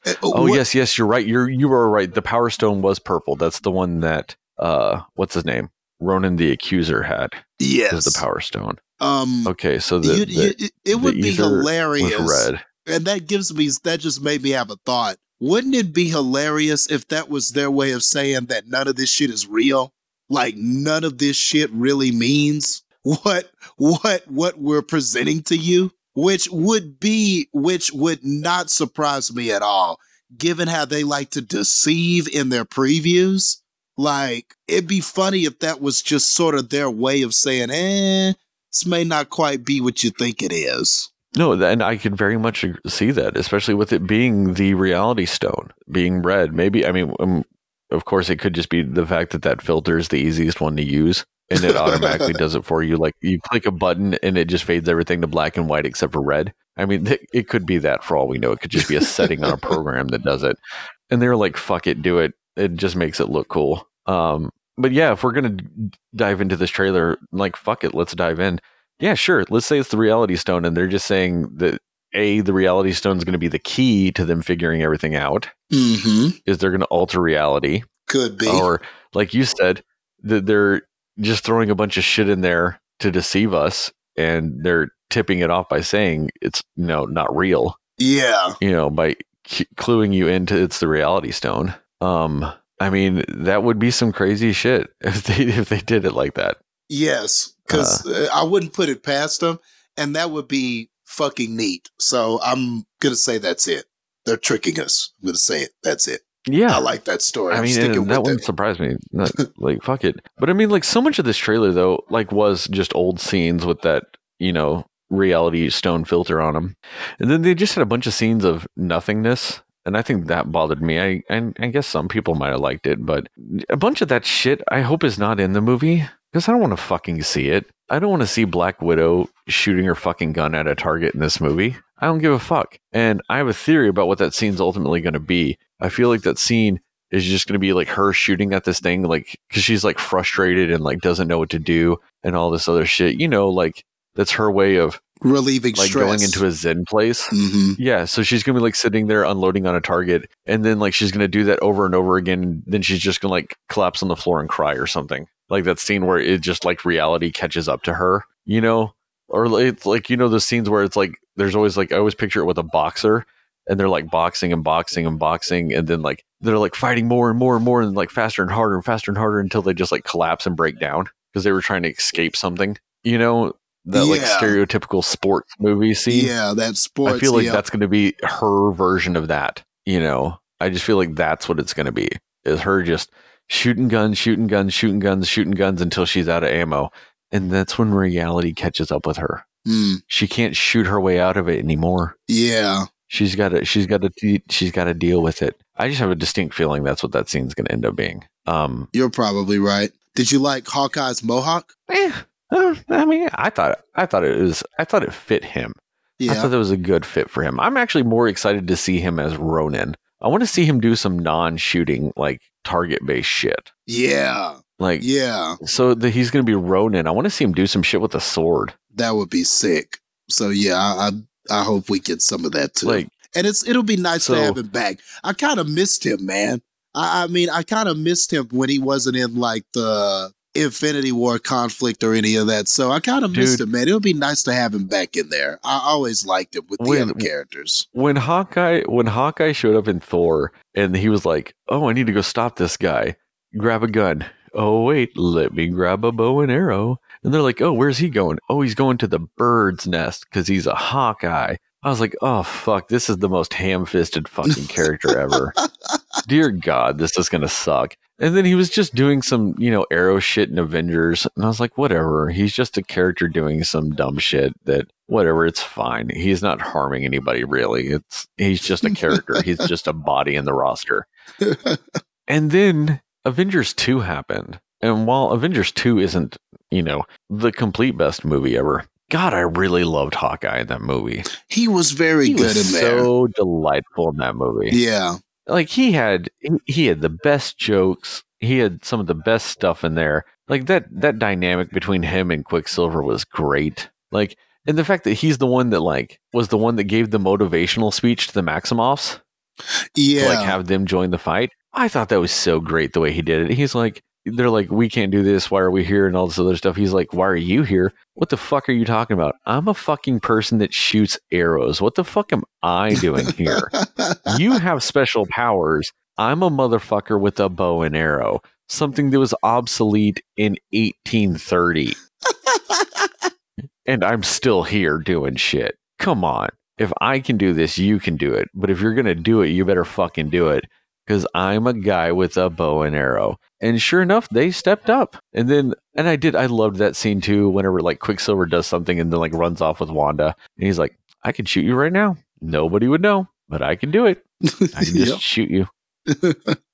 Uh, oh what? yes, yes, you're right. You're you are right. The Power Stone was purple. That's the one that uh, what's his name? Ronan the Accuser had. Yes, was the Power Stone. Um, okay, so the, you, the you, it would be hilarious. red, and that gives me that just made me have a thought. Wouldn't it be hilarious if that was their way of saying that none of this shit is real? Like none of this shit really means what what what we're presenting to you, which would be which would not surprise me at all, given how they like to deceive in their previews. Like, it'd be funny if that was just sort of their way of saying, eh, this may not quite be what you think it is. No, and I could very much see that, especially with it being the reality stone being red. Maybe, I mean, um, of course, it could just be the fact that that filter is the easiest one to use and it automatically does it for you. Like you click a button and it just fades everything to black and white except for red. I mean, it could be that for all we know. It could just be a setting on a program that does it. And they're like, fuck it, do it. It just makes it look cool. Um, but yeah, if we're gonna dive into this trailer, like fuck it, let's dive in. Yeah, sure. Let's say it's the Reality Stone, and they're just saying that a the Reality Stone is going to be the key to them figuring everything out. Mm-hmm. Is they're going to alter reality? Could be, or like you said, that they're just throwing a bunch of shit in there to deceive us, and they're tipping it off by saying it's you know not real. Yeah, you know by cluing you into it's the Reality Stone. Um, I mean, that would be some crazy shit if they if they did it like that. Yes, because uh, uh, I wouldn't put it past them, and that would be fucking neat. So I'm gonna say that's it. They're tricking us. I'm gonna say it. That's it. Yeah, I like that story. I mean, that wouldn't surprise me. Not, like, fuck it. But I mean, like, so much of this trailer though, like, was just old scenes with that, you know, reality stone filter on them, and then they just had a bunch of scenes of nothingness and I think that bothered me. I, I I guess some people might have liked it, but a bunch of that shit I hope is not in the movie because I don't want to fucking see it. I don't want to see Black Widow shooting her fucking gun at a target in this movie. I don't give a fuck. And I have a theory about what that scene's ultimately going to be. I feel like that scene is just going to be like her shooting at this thing, like, because she's like frustrated and like doesn't know what to do and all this other shit. You know, like that's her way of relieving like stress. going into a zen place mm-hmm. yeah so she's gonna be like sitting there unloading on a target and then like she's gonna do that over and over again And then she's just gonna like collapse on the floor and cry or something like that scene where it just like reality catches up to her, you know, or it's like you know the scenes where it's like there's always like I always picture it with a boxer and they're like boxing and boxing and boxing and then like they're like fighting more and more and more and like faster and harder and faster and harder until they just like collapse and break down because they were trying to escape something. You know, that like stereotypical sports movie scene. Yeah, that sports. I feel like yeah. that's going to be her version of that. You know, I just feel like that's what it's going to be is her just shooting guns, shooting guns, shooting guns, shooting guns until she's out of ammo. And that's when reality catches up with her. Hmm, She can't shoot her way out of it anymore. yeah. She's got to, she's got to, she's got to deal with it. I just have a distinct feeling that's what that scene's going to end up being. Um, You're probably right. Did you like Hawkeye's mohawk? eh, uh, I mean, I thought, I thought it was, I thought it fit him. I thought that was a good fit for him. I'm actually more excited to see him as Ronin. I want to see him do some non-shooting, like target-based shit. Yeah. Like, Yeah. so that he's going to be Ronin. I want to see him do some shit with a sword. That would be sick. So yeah, I I, I hope we get some of that too. Like, and it's it'll be nice So- to have him back. I kind of missed him, man. I, I mean, I kind of missed him when he wasn't in like the Infinity War conflict or any of that. So I kind of missed him, man. It'll be nice to have him back in there. I always liked him with the other characters. when Hawkeye, when Hawkeye showed up in Thor, and he was like, "Oh, I need to go stop this guy. Grab a gun. Oh, wait, let me grab a bow and arrow." And they're like, "Oh, where's he going? Oh, he's going to the bird's nest because he's a Hawkeye." I was like, "Oh fuck, this is the most ham-fisted fucking character ever." Dear God, this is gonna suck. And then he was just doing some, you know, arrow shit in Avengers, and I was like, whatever. He's just a character doing some dumb shit that, whatever, it's fine. He's not harming anybody really. It's he's just a character. he's just a body in the roster. And then Avengers 2 happened. And while Avengers 2 isn't, you know, the complete best movie ever, God, I really loved Hawkeye in that movie. he was very He good was in there. so delightful in that movie yeah. like he had he had the best jokes he had some of the best stuff in there like that that dynamic between him and quicksilver was great like and the fact that he's the one that like was the one that gave the motivational speech to the maximoffs Yeah. to like have them join the fight i thought that was so great the way he did it he's like they're like we can't do this why are we here and all this other stuff he's like why are you here what the fuck are you talking about i'm a fucking person that shoots arrows what the fuck am i doing here you have special powers. I'm a motherfucker with a bow and arrow, something that was obsolete in 1830. and I'm still here doing shit. Come on. If I can do this, you can do it. But if you're going to do it, you better fucking do it because I'm a guy with a bow and arrow. And sure enough, they stepped up. And then, and I did, I loved that scene too, whenever like Quicksilver does something and then like runs off with Wanda. And he's like, I can shoot you right now. Nobody would know, but I can do it. I can just Yep. shoot you.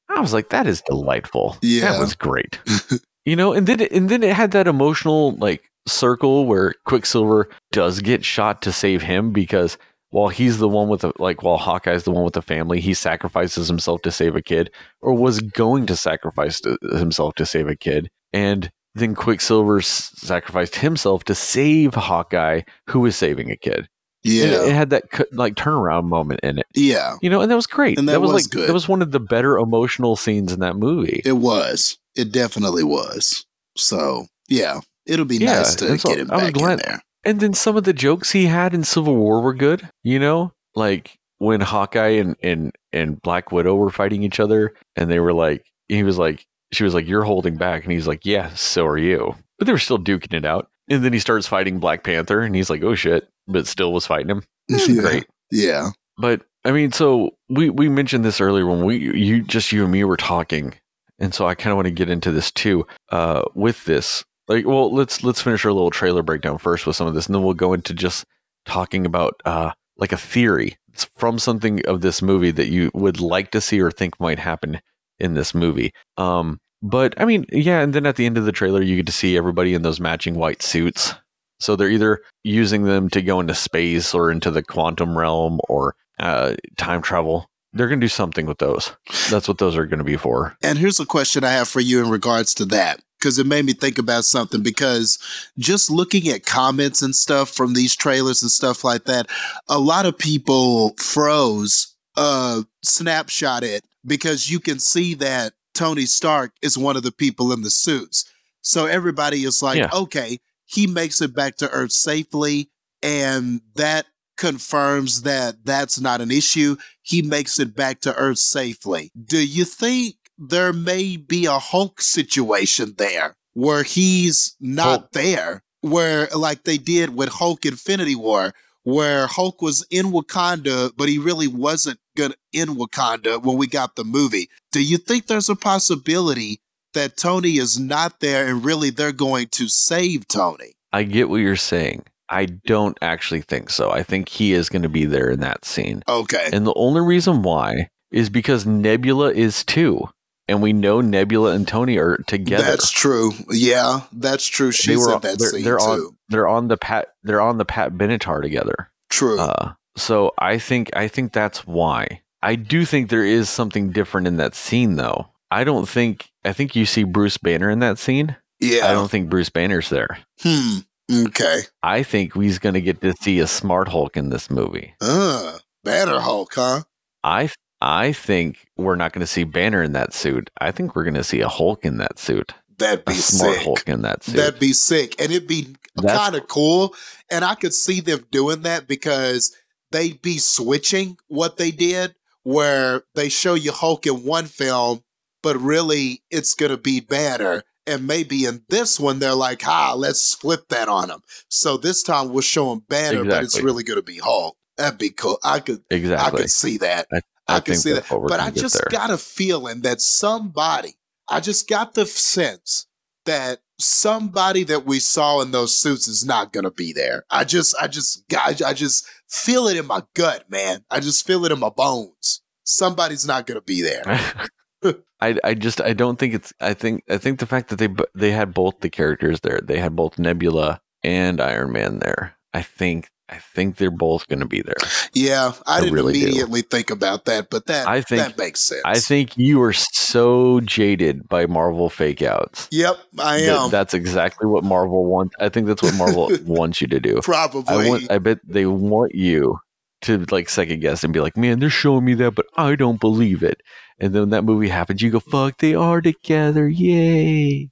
I was like, that is delightful. Yeah. That was great. you know, and then and then it had that emotional like circle where Quicksilver does get shot to save him because while he's the one with the like while Hawkeye's the one with the family, he sacrifices himself to save a kid, or was going to sacrifice to, himself to save a kid. And then Quicksilver s- sacrificed himself to save Hawkeye, who was saving a kid. Yeah. it, it had that like turnaround moment in it yeah. you know, and that was great. And that was, was like good. that was one of the better emotional scenes in that movie. It was. It definitely was. So yeah, it'll be Yeah, nice to so get him back in glad- there. And then some of the jokes he had in Civil War were good. You know, like when Hawkeye and and and Black Widow were fighting each other, and they were like, he was like, she was like, "You're holding back," and he's like, "Yeah, so are you." But they were still duking it out. And then he starts fighting Black Panther, and he's like, "Oh shit!" But still was fighting him. Yeah. Great. Yeah. But I mean, so we we mentioned this earlier when we you just you and me were talking, and so I kind of want to get into this too. Uh, with this, like, well, let's let's finish our little trailer breakdown first with some of this, and then we'll go into just talking about uh like a theory It's from something of this movie that you would like to see or think might happen in this movie. Um, but I mean, yeah, and then at the end of the trailer, you get to see everybody in those matching white suits. So they're either using them to go into space or into the quantum realm or uh, time travel. They're going to do something with those. That's what those are going to be for. And here's a question I have for you in regards to that, because it made me think about something. Because just looking at comments and stuff from these trailers and stuff like that, a lot of people froze, uh, snapshot it because you can see that Tony Stark is one of the people in the suits. So everybody is like, Yeah. okay, he makes it back to Earth safely, and that confirms that that's not an issue. He makes it back to Earth safely. Do you think there may be a Hulk situation there where he's not Hulk. there? Where, like they did with Hulk Infinity War, where Hulk was in Wakanda, but he really wasn't good in Wakanda when we got the movie. Do you think there's a possibility that Tony is not there and really they're going to save Tony? I get what you're saying. I don't actually think so. I think he is going to be there in that scene. Okay. And the only reason why is because Nebula is too. And we know Nebula and Tony are together. That's true. Yeah, that's true. She's were- in that they're- scene they're too. on- they're on the Pat they're on the Pat Benatar together. true. Uh, so I think I think that's why. I do think there is something different in that scene though. I don't think I think you see Bruce Banner in that scene. yeah. I don't think Bruce Banner's there. hmm. Okay. I think he's going to get to see a smart Hulk in this movie. Uh, Banner Hulk, huh? I I think we're not going to see Banner in that suit. I think we're going to see a Hulk in that suit. That'd A be smart sick. Hulk in that suit. That'd be sick. And it'd be kind of cool. And I could see them doing that because they'd be switching what they did, where they show you Hulk in one film, but really it's going to be Banner. And maybe in this one, they're like, ah, let's flip that on them. So this time we'll show him Banner, but it's really going to be Hulk. That'd be cool. I could, exactly. I could see that. I I, can see that. But I just there. got a feeling that somebody, I just got the sense that somebody that we saw in those suits is not going to be there. I just, I just, got, I just feel it in my gut, man. I just feel it in my bones. Somebody's not going to be there. I I just I don't think it's I think I think the fact that they, they had both the characters there. They had both Nebula and Iron Man there. I think I think they're both going to be there. Yeah, I, I didn't really do. immediately think about that, but that I think- that makes sense. I think you are so jaded by Marvel fake outs. Yep, I that am that's exactly what Marvel wants. I think that's what Marvel wants you to do. probably. I want. I bet they want you to like second guess and be like, "Man, they're showing me that, but I don't believe it." And then when that movie happens, you go, "Fuck, they are together! Yay!"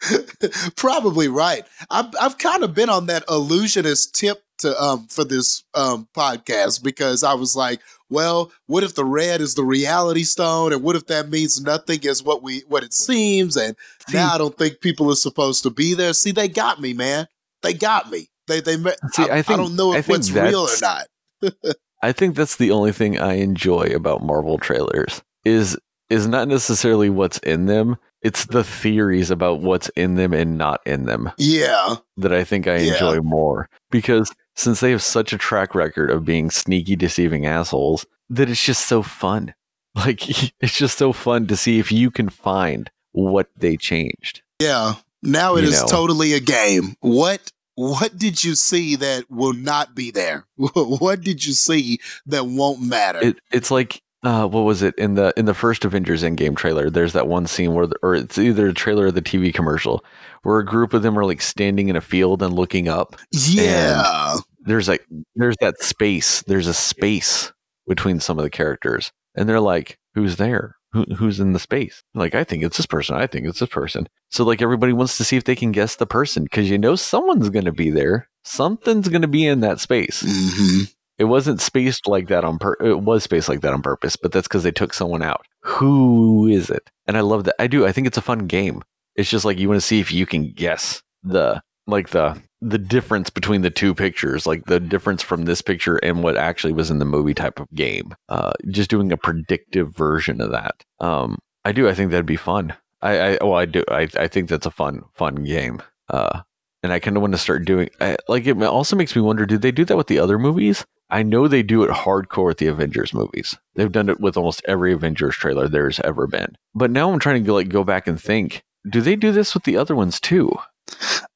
Probably right. I've I've kind of been on that illusionist tip to um for this um podcast because I was like, well, what if the red is the reality stone, and what if that means nothing is what we what it seems, and now I don't think people are supposed to be there. See, they got me, man. They got me. They they. See, I, I think- I don't know if what's real or not. I think that's the only thing I enjoy about Marvel trailers is is not necessarily what's in them. It's the theories about what's in them and not in them Yeah, that I think I Yeah. enjoy more because since they have such a track record of being sneaky, deceiving assholes, that it's just so fun. Like it's just so fun to see if you can find what they changed. yeah. Now it You is know. totally a game. What what did you see that will not be there? what did you see that won't matter? It it's like uh, what was it in the in the first Avengers Endgame trailer? There's that one scene where, the, or it's either a trailer or the TV commercial, where a group of them are like standing in a field and looking up. yeah. There's like there's that space. There's a space between some of the characters, and they're like, "Who's there? Who, who's in the space?" Like, I think it's this person. I think it's this person. So like everybody wants to see if they can guess the person because you know someone's going to be there. Something's going to be in that space. hmm It wasn't spaced like that on pur- it was spaced like that on purpose, but that's because they took someone out. Who is it? And I love that. I do. I think it's a fun game. It's just like you want to see if you can guess the like the the difference between the two pictures, like the difference from this picture and what actually was in the movie type of game. Uh, just doing a predictive version of that. Um, I do. I think that'd be fun. I, I well, I do. I, I think that's a fun fun game. Uh, and I kind of want to start doing. I, like it also makes me wonder: Did they do that with the other movies? I know they do it hardcore with the Avengers movies. They've done it with almost every Avengers trailer there's ever been. But now I'm trying to go, like go back and think: Do they do this with the other ones too?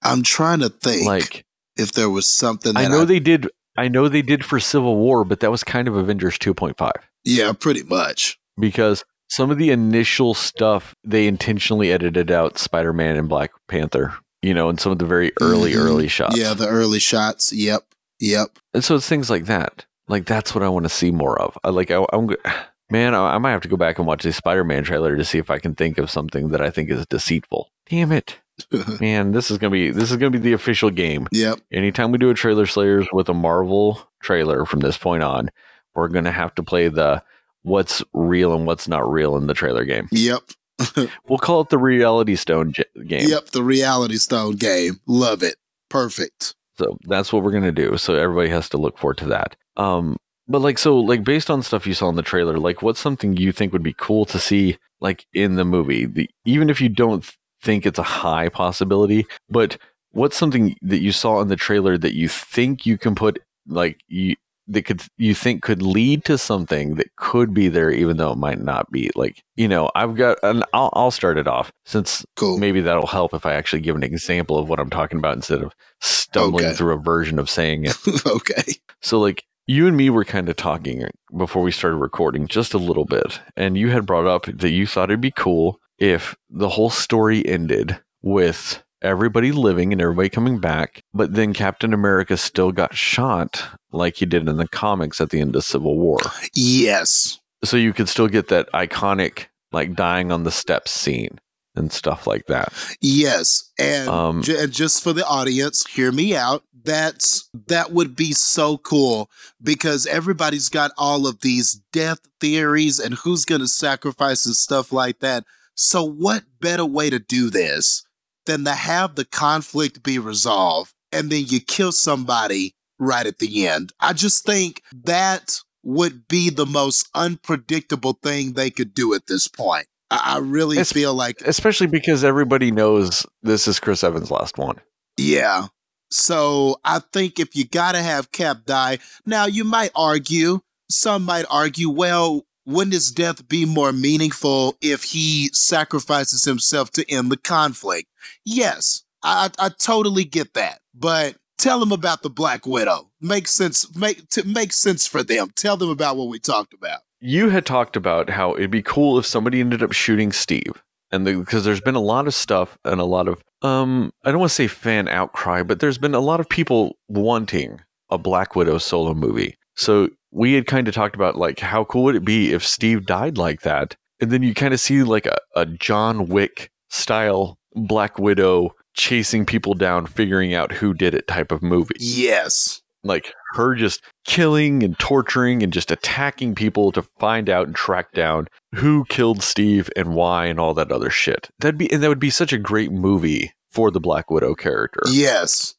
I'm trying to think Like if there was something that I know they did. I know they did for Civil War, but that was kind of Avengers 2.5 yeah, pretty much. because some of the initial stuff they intentionally edited out Spider-Man and Black Panther. You know, and some of the very early, Mhm. early shots. Yeah, the early shots. Yep, yep. And so it's things like that. Like that's what I want to see more of. I like I, I'm. Man, I, I might have to go back and watch the Spider-Man trailer to see if I can think of something that I think is deceitful. Damn it. Man, this is gonna be this is gonna be the official game. Yep. Anytime we do a trailer slayers with a Marvel trailer from this point on, we're gonna have to play the what's real and what's not real in the trailer game. Yep. We'll call it the Reality Stone j- game. Yep. The Reality Stone game. Love it. Perfect. So that's what we're gonna do. So everybody has to look forward to that. Um, but like so, like based on stuff you saw in the trailer, like what's something you think would be cool to see, like in the movie? The, even if you don't think it's a high possibility, but what's something that you saw in the trailer that you think you can put, like you that could you think could lead to something that could be there, even though it might not be. Like you know, I've got, and I'll, I'll start it off since Cool. maybe that'll help if I actually give an example of what I'm talking about instead of stumbling Okay. through a version of saying it. okay. So, like, you and me were kind of talking before we started recording just a little bit, and you had brought up that you thought it'd be cool if the whole story ended with everybody living and everybody coming back, but then Captain America still got shot like he did in the comics at the end of Civil War. Yes. So you could still get that iconic, like, dying on the steps scene and stuff like that. Yes, and, Um, and just for the audience, hear me out. That's that would be so cool because everybody's got all of these death theories and who's going to sacrifice and stuff like that. So, what better way to do this than to have the conflict be resolved and then you kill somebody right at the end? I just think that would be the most unpredictable thing they could do at this point. I, I really feel like Especially because everybody knows this is Chris Evans' last one. Yeah. So I think if you got to have Cap die, now you might argue, some might argue, well, wouldn't his death be more meaningful if he sacrifices himself to end the conflict? Yes, I, I totally get that. But tell them about the Black Widow. Make sense. Make to make sense for them. Tell them about what we talked about. you had talked about how it'd be cool if somebody ended up shooting Steve, and because there's been a lot of stuff and a lot of um, I don't want to say fan outcry, but there's been a lot of people wanting a Black Widow solo movie. So we had kind of talked about like how cool would it be if Steve died like that, and then you kind of see like a, a John Wick style Black Widow chasing people down, figuring out who did it type of movie Yes. like her just killing and torturing and just attacking people to find out and track down who killed Steve and why and all that other shit. That'd be and that would be such a great movie for the Black Widow character. Yes.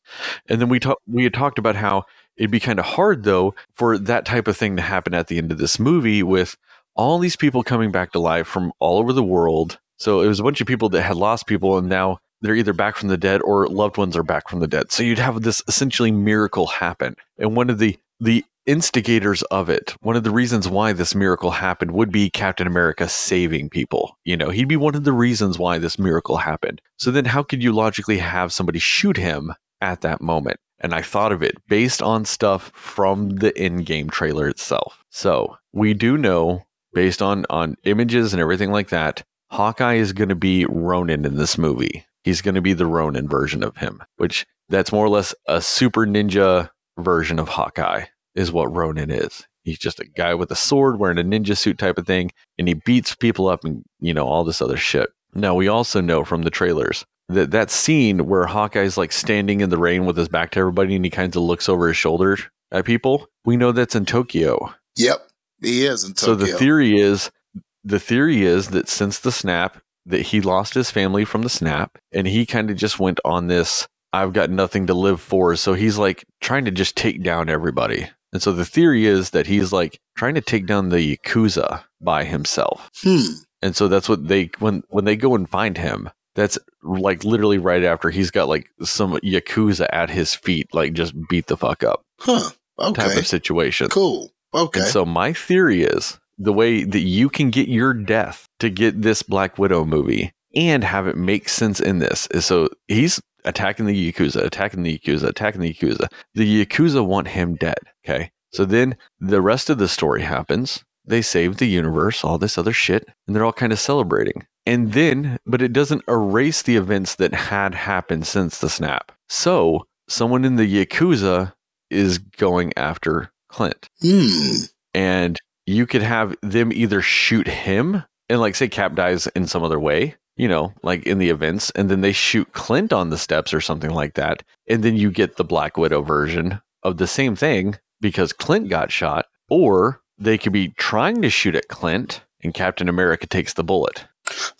And then we talked we had talked about how it'd be kind of hard though for that type of thing to happen at the end of this movie with all these people coming back to life from all over the world. So it was a bunch of people that had lost people and now they're either back from the dead or loved ones are back from the dead. So you'd have this essentially miracle happen. And one of the the instigators of it, one of the reasons why this miracle happened would be Captain America saving people. You know, he'd be one of the reasons why this miracle happened. So then how could you logically have somebody shoot him at that moment? And I thought of it based on stuff from the Endgame trailer itself. So we do know, based on on images and everything like that, Hawkeye is going to be Ronin in this movie. He's going to be the Ronin version of him, which that's more or less a super ninja version of Hawkeye, is what Ronin is. He's just a guy with a sword wearing a ninja suit type of thing, and he beats people up and, you know, all this other shit. Now, we also know from the trailers that that scene where Hawkeye's like standing in the rain with his back to everybody and he kind of looks over his shoulder at people, we know that's in Tokyo. Yep. He is in Tokyo. So the theory is the theory is that since the snap that he lost his family from the snap and he kind of just went on this I've got nothing to live for so he's like trying to just take down everybody. And so the theory is that he's like trying to take down the yakuza by himself. hmm. And so that's what they when when they go and find him, that's like literally right after he's got like some yakuza at his feet like just beat the fuck up Huh. type Okay. of situation. Cool. Okay. And so my theory is the way that you can get your death to get this Black Widow movie and have it make sense in this is so he's attacking the Yakuza, attacking the Yakuza, attacking the Yakuza. The Yakuza want him dead. Okay. So then the rest of the story happens. They save the universe, all this other shit, and they're all kind of celebrating. And then, but it doesn't erase the events that had happened since the snap. So someone in the Yakuza is going after Clint hmm. and you could have them either shoot him and like say Cap dies in some other way, you know, like in the events, and then they shoot Clint on the steps or something like that, and then you get the Black Widow version of the same thing because Clint got shot, or they could be trying to shoot at Clint and Captain America takes the bullet.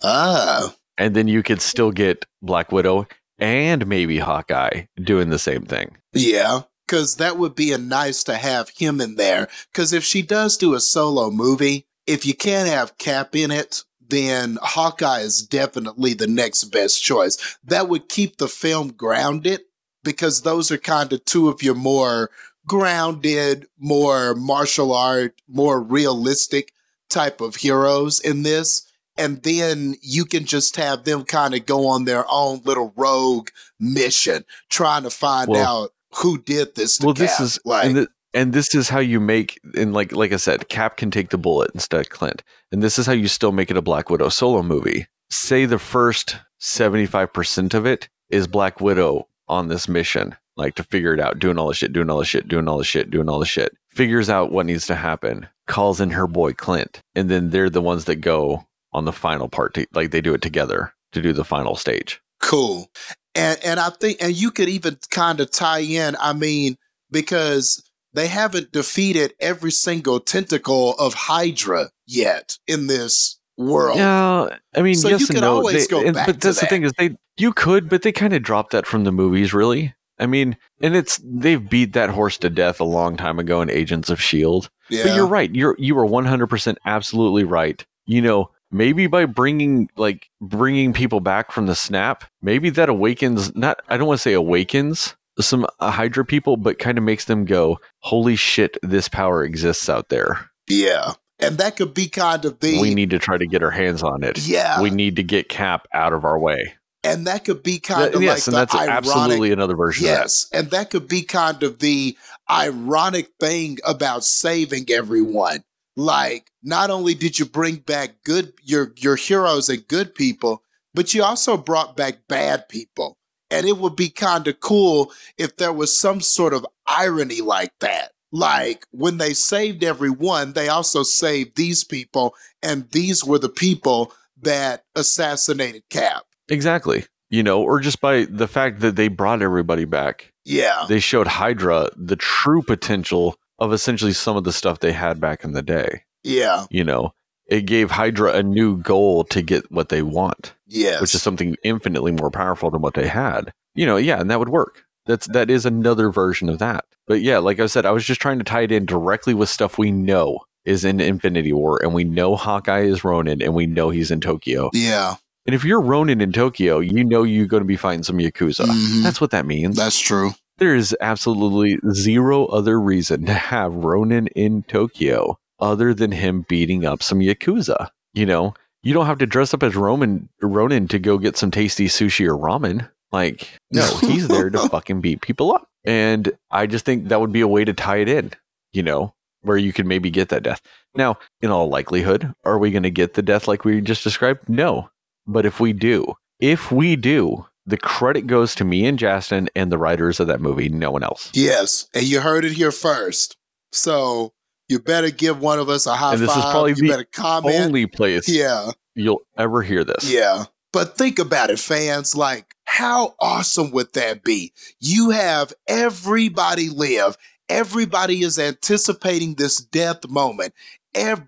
Ah, And then you could still get Black Widow and maybe Hawkeye doing the same thing. yeah. Because that would be a nice to have him in there. Because if she does do a solo movie, if you can't have Cap in it, then Hawkeye is definitely the next best choice. That would keep the film grounded because those are kind of two of your more grounded, more martial art, more realistic type of heroes in this. And then you can just have them kind of go on their own little rogue mission, trying to find Well- out who did this. Well, this is like, and, th- and this is how you make and like like I said, Cap can take the bullet instead of Clint, and this is how you still make it a Black Widow solo movie. Say the first seventy five percent of it is Black Widow on this mission, like to figure it out, doing all the shit, doing all the shit, doing all the shit, doing all the shit, figures out what needs to happen, calls in her boy Clint, and then they're the ones that go on the final part, to, like they do it together to do the final stage. cool and and i think and you could even kind of tie in i mean because they haven't defeated every single tentacle of hydra yet in this world Yeah, I mean, So yes you and no. always They- go and- back but that's the thing is they you could, but they kind of dropped that from the movies, really. I mean, and it's they've beat that horse to death a long time ago in Agents of Shield. yeah But you're right. You're you are 100 percent absolutely right. You know, maybe by bringing like bringing people back from the snap, maybe that awakens. Not I don't want to say awakens some uh, Hydra people, but kind of makes them go, "Holy shit, this power exists out there. yeah and that could be kind of the we need to try to get our hands on it. yeah We need to get Cap out of our way." And that could be kind of yes, like and the that's ironic absolutely another version. Yes, and that could be kind of the ironic thing about saving everyone. Like, not only did you bring back good your your heroes and good people, but you also brought back bad people. And it would be kind of cool if there was some sort of irony like that. Like when they saved everyone, they also saved these people, and these were the people that assassinated Cap. Exactly. You know, or just by the fact that they brought everybody back, Yeah. they showed Hydra the true potential of essentially some of the stuff they had back in the day. Yeah. You know, it gave Hydra a new goal to get what they want, Yes. which is something infinitely more powerful than what they had. You know, yeah, and that would work. That's that is another version of that. But yeah, like I said, I was just trying to tie it in directly with stuff we know is in Infinity War, and we know Hawkeye is Ronin, and we know he's in Tokyo. yeah. And if you're Ronin in Tokyo, you know you're going to be fighting some Yakuza. Mhm. That's what that means. That's true. there is absolutely zero other reason to have Ronin in Tokyo other than him beating up some Yakuza. You know, you don't have to dress up as Roman Ronin to go get some tasty sushi or ramen. Like, no, he's there to fucking beat people up. And I just think that would be a way to tie it in, you know, where you could maybe get that death. Now, in all likelihood, are we going to get the death like we just described? No. But if we do, if we do, the credit goes to me and Jastin and the writers of that movie, no one else. Yes. And you heard it here first. So you better give one of us a high And this is five. probably you the better comment. Only place yeah. you'll ever hear this. Yeah. But think about it, fans. Like, how awesome would that be? You have everybody live. Everybody is anticipating this death moment.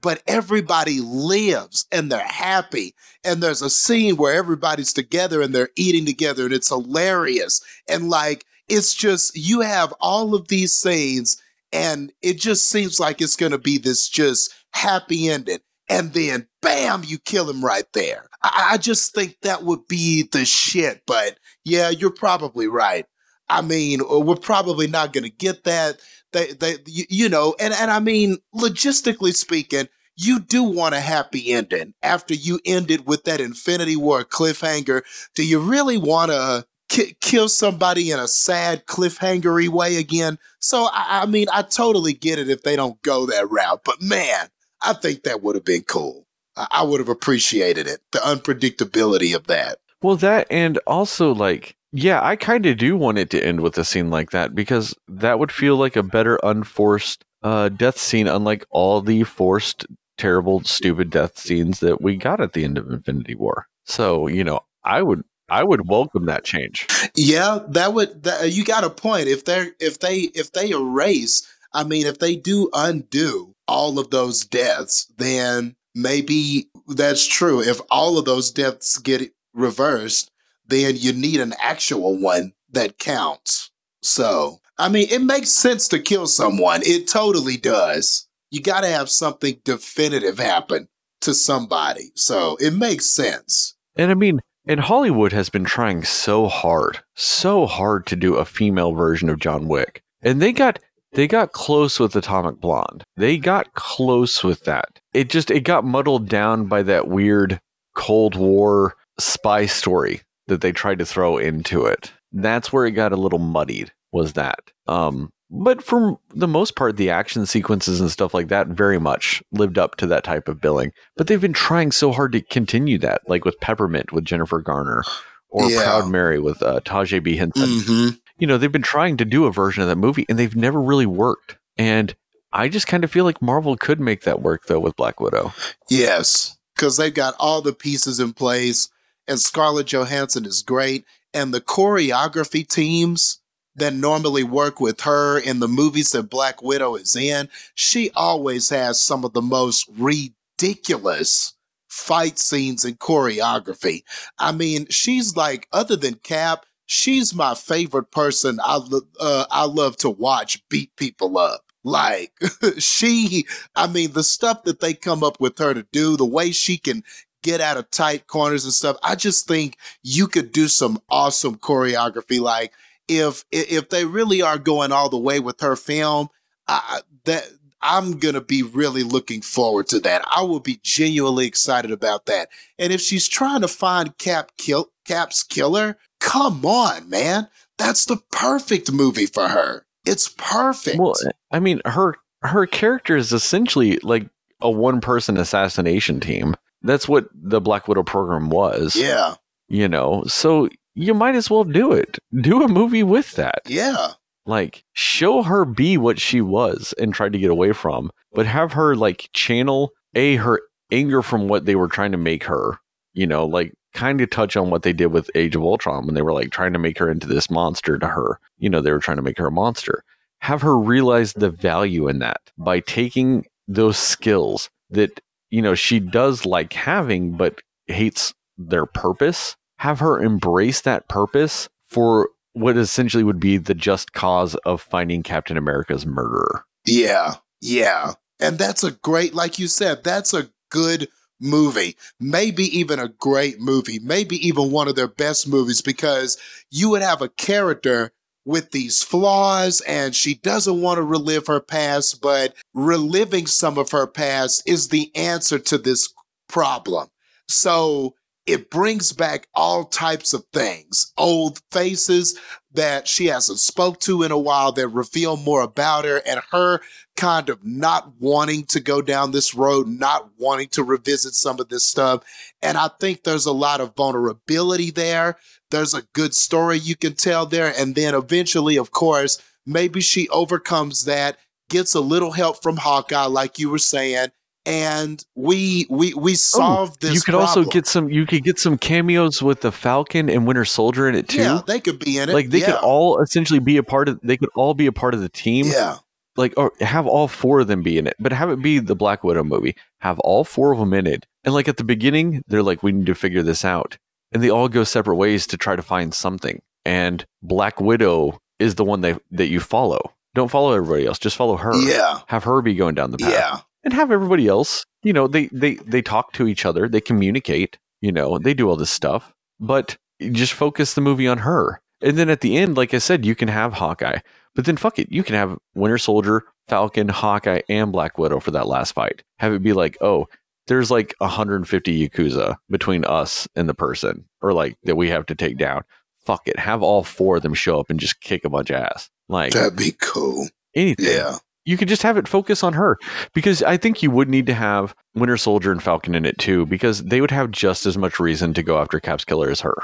But everybody lives and they're happy. And there's a scene where everybody's together and they're eating together and it's hilarious. And like, it's just, you have all of these scenes and it just seems like it's going to be this just happy ending. And then, bam, you kill him right there. I, I just think that would be the shit. But yeah, you're probably right. I mean, we're probably not going to get that. They, they, you, you know, and and I mean, logistically speaking, you do want a happy ending after you ended with that Infinity War cliffhanger. Do you really want to ki- kill somebody in a sad cliffhangery way again? So I, I mean, I totally get it if they don't go that route. But man, I think that would have been cool. I, I would have appreciated it. The unpredictability of that. Well, that and also like, yeah, I kind of do want it to end with a scene like that because that would feel like a better unforced uh, death scene, unlike all the forced, terrible, stupid death scenes that we got at the end of Infinity War. So you know, I would I would welcome that change. Yeah, that would that, you got a point. If they if they if they erase, I mean, if they do undo all of those deaths, then maybe that's true. If all of those deaths get reversed, then you need an actual one that counts. So, I mean, it makes sense to kill someone. It totally does. You got to have something definitive happen to somebody. So, it makes sense. And I mean, and Hollywood has been trying so hard, so hard to do a female version of John Wick. And they got they got close with Atomic Blonde. They got close with that. It just it got muddled down by that weird Cold War spy story that they tried to throw into it. That's where it got a little muddied. Was that? Um, but for the most part, the action sequences and stuff like that very much lived up to that type of billing. But they've been trying so hard to continue that, like with Peppermint with Jennifer Garner, or Yeah. Proud Mary with uh, Taraji P Henson hmm you know, they've been trying to do a version of that movie and they've never really worked. And I just kind of feel like Marvel could make that work though with Black Widow. Yes, because they've got all the pieces in place, and Scarlett Johansson is great, and the choreography teams that normally work with her in the movies that Black Widow is in, she always has some of the most ridiculous fight scenes and choreography. I mean, she's like, other than Cap, she's my favorite person. I lo- uh, I love to watch beat people up. Like she, I mean, the stuff that they come up with her to do, the way she can get out of tight corners and stuff. I just think you could do some awesome choreography. Like if if they really are going all the way with her film, I, that I'm gonna be really looking forward to that. I will be genuinely excited about that. And if she's trying to find Cap kill Cap's killer, come on, man, that's the perfect movie for her. It's perfect. Well, I mean, her her character is essentially like a one person assassination team. That's what the Black Widow program was. yeah, You know, so you might as well do it. Do a movie with that. yeah, Like, show her be what she was and tried to get away from, but have her like channel a her anger from what they were trying to make her. You know, like kind of touch on what they did with Age of Ultron when they were like trying to make her into this monster to her. You know, they were trying to make her a monster. Have her realize the value in that by taking those skills that you know she does like having but hates their purpose. Have her embrace that purpose for what essentially would be the just cause of finding Captain America's murderer. yeah, yeah. And that's a great, like you said, that's a good movie. Maybe even a great movie. Maybe even one of their best movies because you would have a character with these flaws and she doesn't want to relive her past, but reliving some of her past is the answer to this problem. So it brings back all types of things, old faces that she hasn't spoke to in a while that reveal more about her and her kind of not wanting to go down this road, not wanting to revisit some of this stuff. And I think there's a lot of vulnerability there. There's a good story you can tell there. And then eventually, of course, maybe she overcomes that, gets a little help from Hawkeye, like you were saying. And we we we oh, solve this. you could also get some you could get some cameos with the Falcon and Winter Soldier in it too. Yeah, they could be in it. like they yeah. could all essentially be a part of they could all be a part of the team. Yeah, Like or have all four of them be in it, but have it be the Black Widow movie. Have all four of them in it. And like at the beginning, they're like, we need to figure this out. And they all go separate ways to try to find something. And Black Widow is the one that that you follow. Don't follow everybody else. Just follow her. yeah, Have her be going down the path. yeah, and have everybody else you know they they they talk to each other they communicate you know they do all this stuff but just focus the movie on her and then at the end like i said you can have hawkeye but then fuck it you can have winter soldier falcon hawkeye and black widow for that last fight have it be like oh there's like 150 yakuza between us and the person or like that we have to take down fuck it have all four of them show up and just kick a bunch of ass like that'd be cool. anything Yeah, you could just have it focus on her because I think you would need to have Winter Soldier and Falcon in it too because they would have just as much reason to go after Cap's killer as her.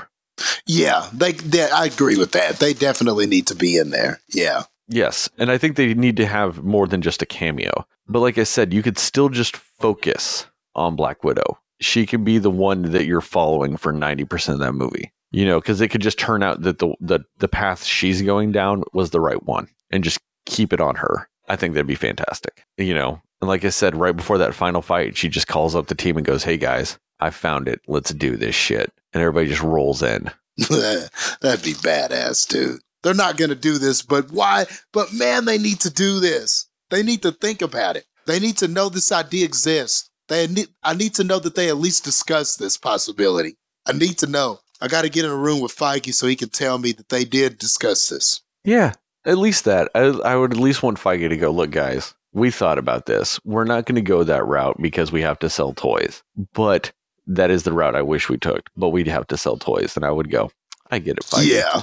yeah. They, they, I agree with that. They definitely need to be in there. Yeah, Yes, and I think they need to have more than just a cameo. But like I said, you could still just focus on Black Widow. She can be the one that you're following for 90% of that movie. You know, cuz it could just turn out that the, the the path she's going down was the right one and just keep it on her. I think that'd be fantastic. You know, and like I said right before that final fight, she just calls up the team and goes, "Hey guys, I found it. Let's do this shit." And everybody just rolls in. That'd be badass, dude. They're not going to do this, but why? But man, they need to do this. They need to think about it. They need to know this idea exists. They need, I need to know that they at least discuss this possibility. I need to know. I got to get in a room with Feige so he can tell me that they did discuss this. Yeah, at least that. I, I would at least want Feige to go, look, guys, we thought about this. We're not going to go that route because we have to sell toys. But that is the route I wish we took. But we'd have to sell toys. And I would go, I get it, Feige. Yeah.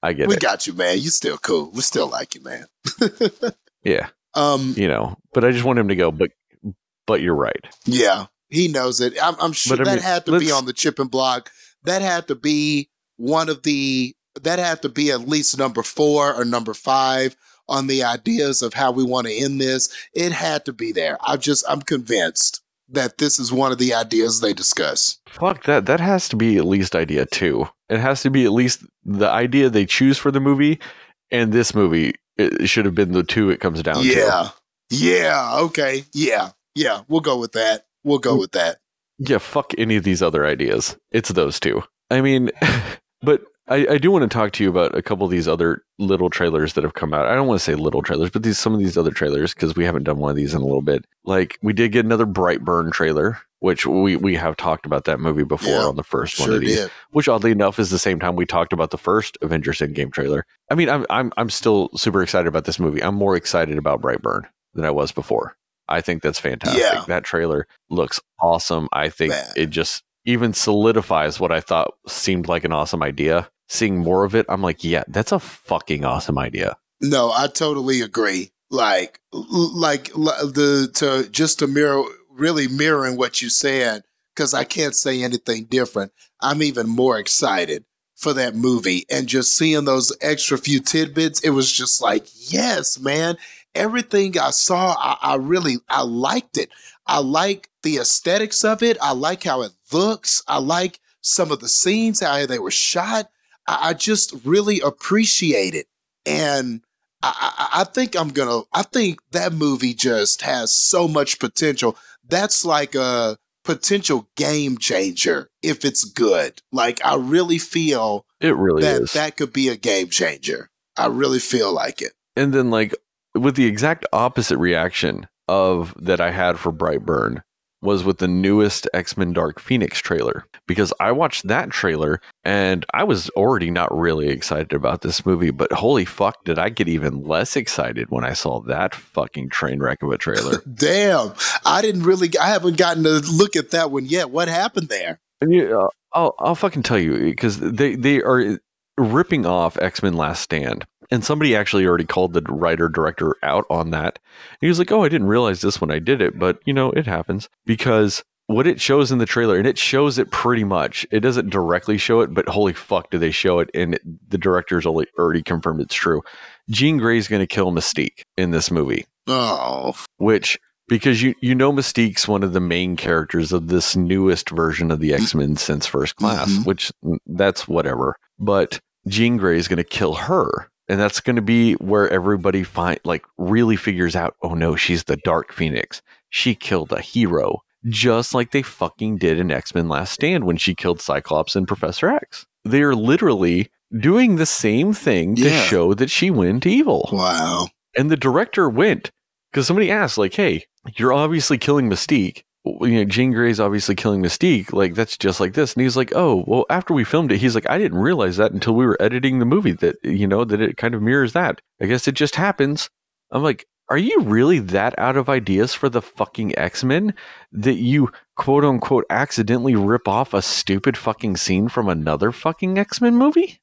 I get we it. We got you, man. You still cool. We still like you, man. yeah. Um, You know, but I just want him to go, but but you're right. yeah, he knows it. I'm, I'm sure But I that mean, had to be on the chip and block. That had to be one of the. That had to be at least number four or number five on the ideas of how we want to end this. It had to be there. I just, I'm convinced that this is one of the ideas they discuss. Fuck that. That has to be at least idea two. It has to be at least the idea they choose for the movie, and this movie it should have been the two it comes down to. Yeah. Yeah. Okay. Yeah. Yeah. We'll go with that. We'll go with that. Yeah, fuck any of these other ideas. It's those two. I mean, but I, I do want to talk to you about a couple of these other little trailers that have come out. I don't want to say little trailers, but these some of these other trailers because we haven't done one of these in a little bit. Like we did get another Brightburn trailer, which we we have talked about that movie before Yeah, on the first one Sure of these. did. Which oddly enough is the same time we talked about the first Avengers Endgame trailer. I mean, I'm I'm I'm still super excited about this movie. I'm more excited about Brightburn than I was before. I think that's fantastic. Yeah. That trailer looks awesome. I think Man. it just even solidifies what I thought seemed like an awesome idea. Seeing more of it, I'm like, yeah, that's a fucking awesome idea. No, I totally agree. Like, like the to just to mirror, really mirroring what you said, because I can't say anything different. I'm even more excited for that movie, and just seeing those extra few tidbits, it was just like, yes, man. Everything I saw, I, I really, I liked it. I like the aesthetics of it. I like how it looks. I like some of the scenes, how they were shot. I, I just really appreciate it, and I, I, I think I'm gonna. I think that movie just has so much potential. That's like a potential game changer if it's good. Like I really feel It really that is. that could be a game changer. I really feel like it. and then like with the exact opposite reaction of that I had for Brightburn was with the newest X-Men Dark Phoenix trailer because I watched that trailer and I was already not really excited about this movie but holy fuck did I get even less excited when I saw that fucking train wreck of a trailer. Damn, I didn't really. I haven't gotten to look at that one yet. What happened there? And you, uh, I'll I'll fucking tell you because they they are ripping off X Men Last Stand, and somebody actually already called the writer director out on that. he was like, "Oh, I didn't realize this when I did it, but you know, it happens because." What it shows in the trailer, and it shows it pretty much. It doesn't directly show it, but holy fuck, do they show it? And it, the director's already already confirmed it's true. Jean Grey's going to kill Mystique in this movie Oh, which because you you know Mystique's one of the main characters of this newest version of the X Men since First Class, Mhm. which mm, that's whatever. But Jean Grey is going to kill her, and that's going to be where everybody find like really figures out. Oh no, she's the Dark Phoenix. She killed a hero, just like they fucking did in X Men Last Stand when she killed Cyclops and Professor X. They are literally doing the same thing to show that she went evil. wow. And the director went because somebody asked, like, "Hey, you're obviously killing Mystique. You know, Jean Grey's obviously killing Mystique. Like, that's just like this." And he's like, "Oh, well, after we filmed it, he's like, I didn't realize that until we were editing the movie. That you know that it kind of mirrors that. I guess it just happens." I'm like, "Are you really that out of ideas for the fucking X Men that you quote unquote accidentally rip off a stupid fucking scene from another fucking X Men movie?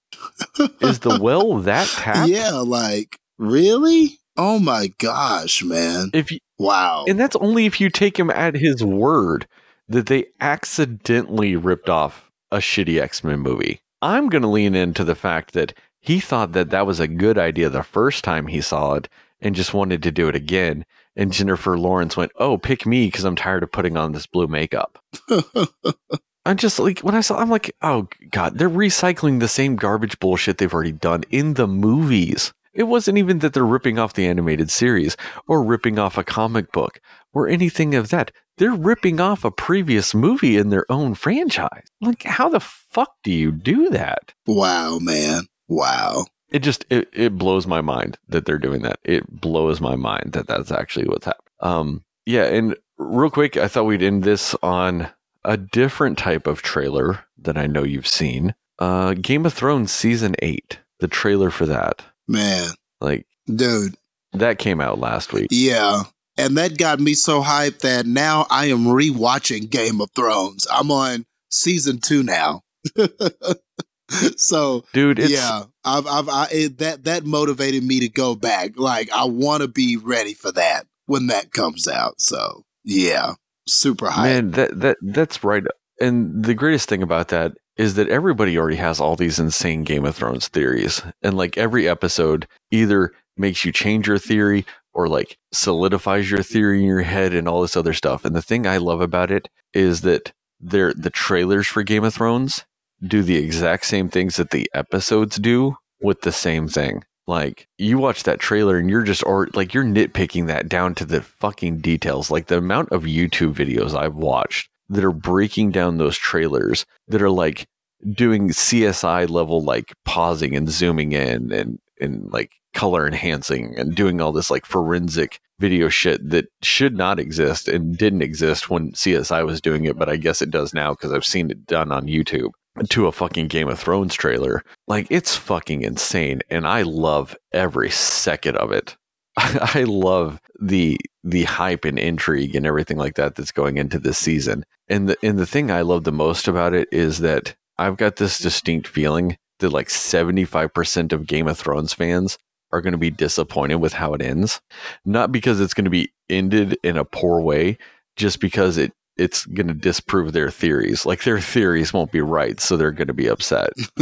Is the well that tapped? Yeah, like really? Oh my gosh, man! If you, Wow. And that's only if you take him at his word that they accidentally ripped off a shitty X Men movie. I'm going to lean into the fact that he thought that that was a good idea the first time he saw it and just wanted to do it again. And Jennifer Lawrence went, "Oh, pick me because I'm tired of putting on this blue makeup." I'm just like when I saw, I'm like, oh god, they're recycling the same garbage bullshit they've already done in the movies. It wasn't even that they're ripping off the animated series or ripping off a comic book or anything of that. They're ripping off a previous movie in their own franchise. Like, how the fuck do you do that? wow, man. Wow. It just it, it blows my mind that they're doing that. It blows my mind that that's actually what's happening. Um, yeah, and real quick, I thought we'd end this on a different type of trailer that I know you've seen. Uh, Game of Thrones season eight, the trailer for that. Man. Like Dude. that came out last week. Yeah. And that got me so hyped that now I am rewatching Game of Thrones. I'm on season two now. so Dude, it's yeah, I've, I've, I, it, that that motivated me to go back. Like I want to be ready for that when that comes out. So yeah, super hyped. man, that that that's right. And the greatest thing about that is that everybody already has all these insane Game of Thrones theories. And like every episode either makes you change your theory or like solidifies your theory in your head and all this other stuff. And the thing I love about it is that they're the trailers for Game of Thrones do the exact same things that the episodes do with the same thing. Like you watch that trailer and you're just or like you're nitpicking that down to the fucking details. Like the amount of YouTube videos I've watched that are breaking down those trailers that are like doing CSI level like pausing and zooming in and and like color enhancing and doing all this like forensic video shit that should not exist and didn't exist when CSI was doing it, but I guess it does now because I've seen it done on YouTube to a fucking Game of Thrones trailer. Like it's fucking insane and I love every second of it. I love the the hype and intrigue and everything like that that's going into this season. And the and the thing I love the most about it is that I've got this distinct feeling that like 75% of Game of Thrones fans are going to be disappointed with how it ends. Not because it's going to be ended in a poor way, just because it it's going to disprove their theories. Like their theories won't be right, so they're going to be upset.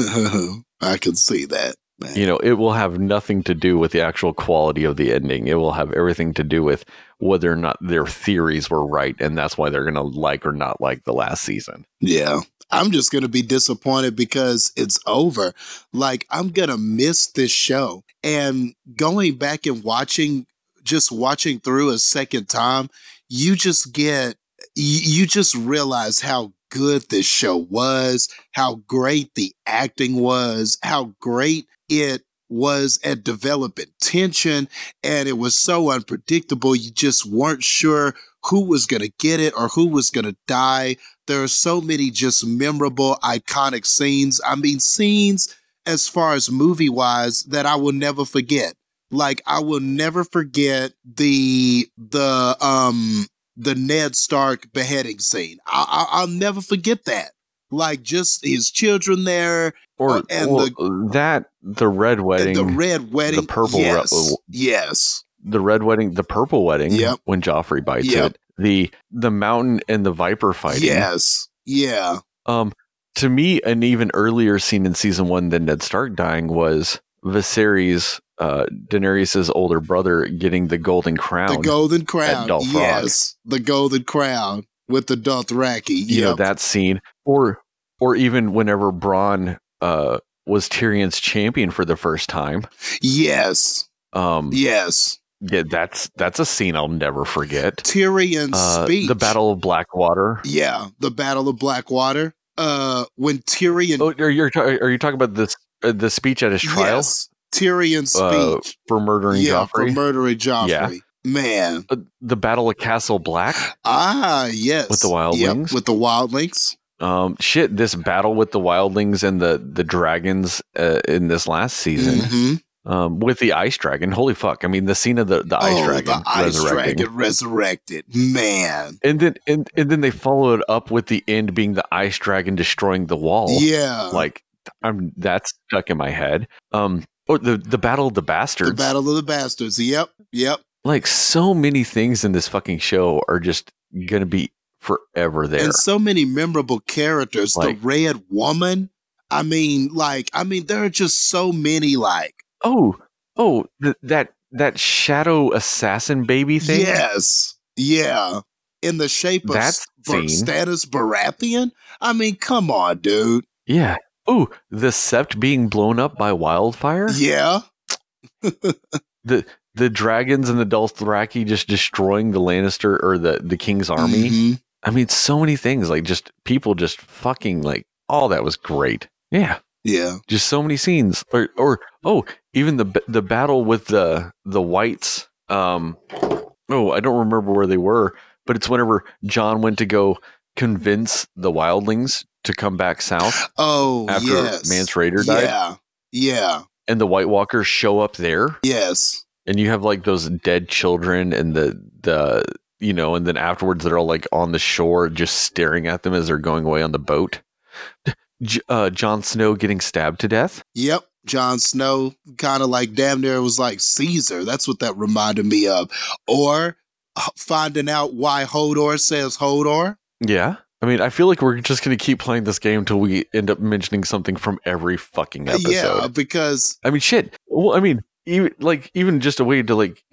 I can see that. Man. You know, it will have nothing to do with the actual quality of the ending. It will have everything to do with whether or not their theories were right, and that's why they're going to like or not like the last season. Yeah. I'm just going to be disappointed because it's over. Like, I'm going to miss this show. And going back and watching, just watching through a second time, you just get, you, you just realize how good this show was, how great the acting was, how great it was at developing tension. And it was so unpredictable. You just weren't sure who was going to get it or who was going to die. There are so many just memorable, iconic scenes. I mean, scenes as far as movie wise that I will never forget. Like I will never forget the the um the Ned Stark beheading scene. I, I, will never forget that. Like just his children there, or uh, and well, the, that the red wedding, the red wedding, the purple, yes, re- yes, the red wedding, the purple wedding. Yep. when Joffrey bites Yep. it, the the mountain and the viper fighting. yes, yeah, Um, to me, an even earlier scene in season one than Ned Stark dying was Viserys, uh, Daenerys' older brother, getting the golden crown. the golden crown. Yes, the golden crown with the Dothraki. you know that scene, or or even whenever Bronn uh, was Tyrion's champion for the first time. yes, Um, yes. yeah, that's that's a scene I'll never forget. Tyrion's Uh, speech. the Battle of Blackwater. Yeah, the Battle of Blackwater. Uh, when Tyrion. Oh, are you are you talking about this uh, the speech at his trial Yes, Tyrion's Uh, speech. for murdering yeah, for Joffrey? murdering Joffrey. Yeah. Man. Uh, the Battle of Castle Black. Ah, yes. With the wildlings? With the wildlings. Um, shit, this battle with the wildlings and the the dragons uh, in this last season. Mhm. Um, with the ice dragon. Holy fuck! I mean, the scene of the the ice oh, dragon the ice resurrecting. dragon resurrected. Man. And then and, and then they followed up with the end being the ice dragon destroying the wall. Yeah. Like I'm that's stuck in my head. Um or the the battle of the bastards. the Battle of the Bastards. Yep. Yep. like so many things in this fucking show are just gonna be forever there. And so many memorable characters. Like- the Red Woman. I mean, like, I mean, there are just so many, like, Oh, oh, th- that that shadow assassin baby thing. yes, yeah, in the shape of That S-. Stannis Baratheon. I mean, come on, dude. Yeah. Oh, the sept being blown up by wildfire. Yeah, The the dragons and the Dothraki just destroying the Lannister or the the king's army. Mhm. I mean, so many things. Like just people just fucking like all that was great. Yeah. yeah, just so many scenes. Or or oh even the the battle with the the whites um oh i don't remember where they were but it's whenever jon went to go convince the wildlings to come back south Oh, after yes, mance rayder died. Yeah, yeah, and the white walkers show up there. Yes, and you have like those dead children and the the you know and then afterwards they're all like on the shore just staring at them as they're going away on the boat J- uh, Jon Snow getting stabbed to death. yep. Jon Snow, kind of like damn near was like Caesar. That's what that reminded me of. Or finding out why Hodor says Hodor. Yeah. I mean, I feel like we're just going to keep playing this game until we end up mentioning something from every fucking episode. Yeah, because I mean, shit. Well, I mean, even like even just a way to like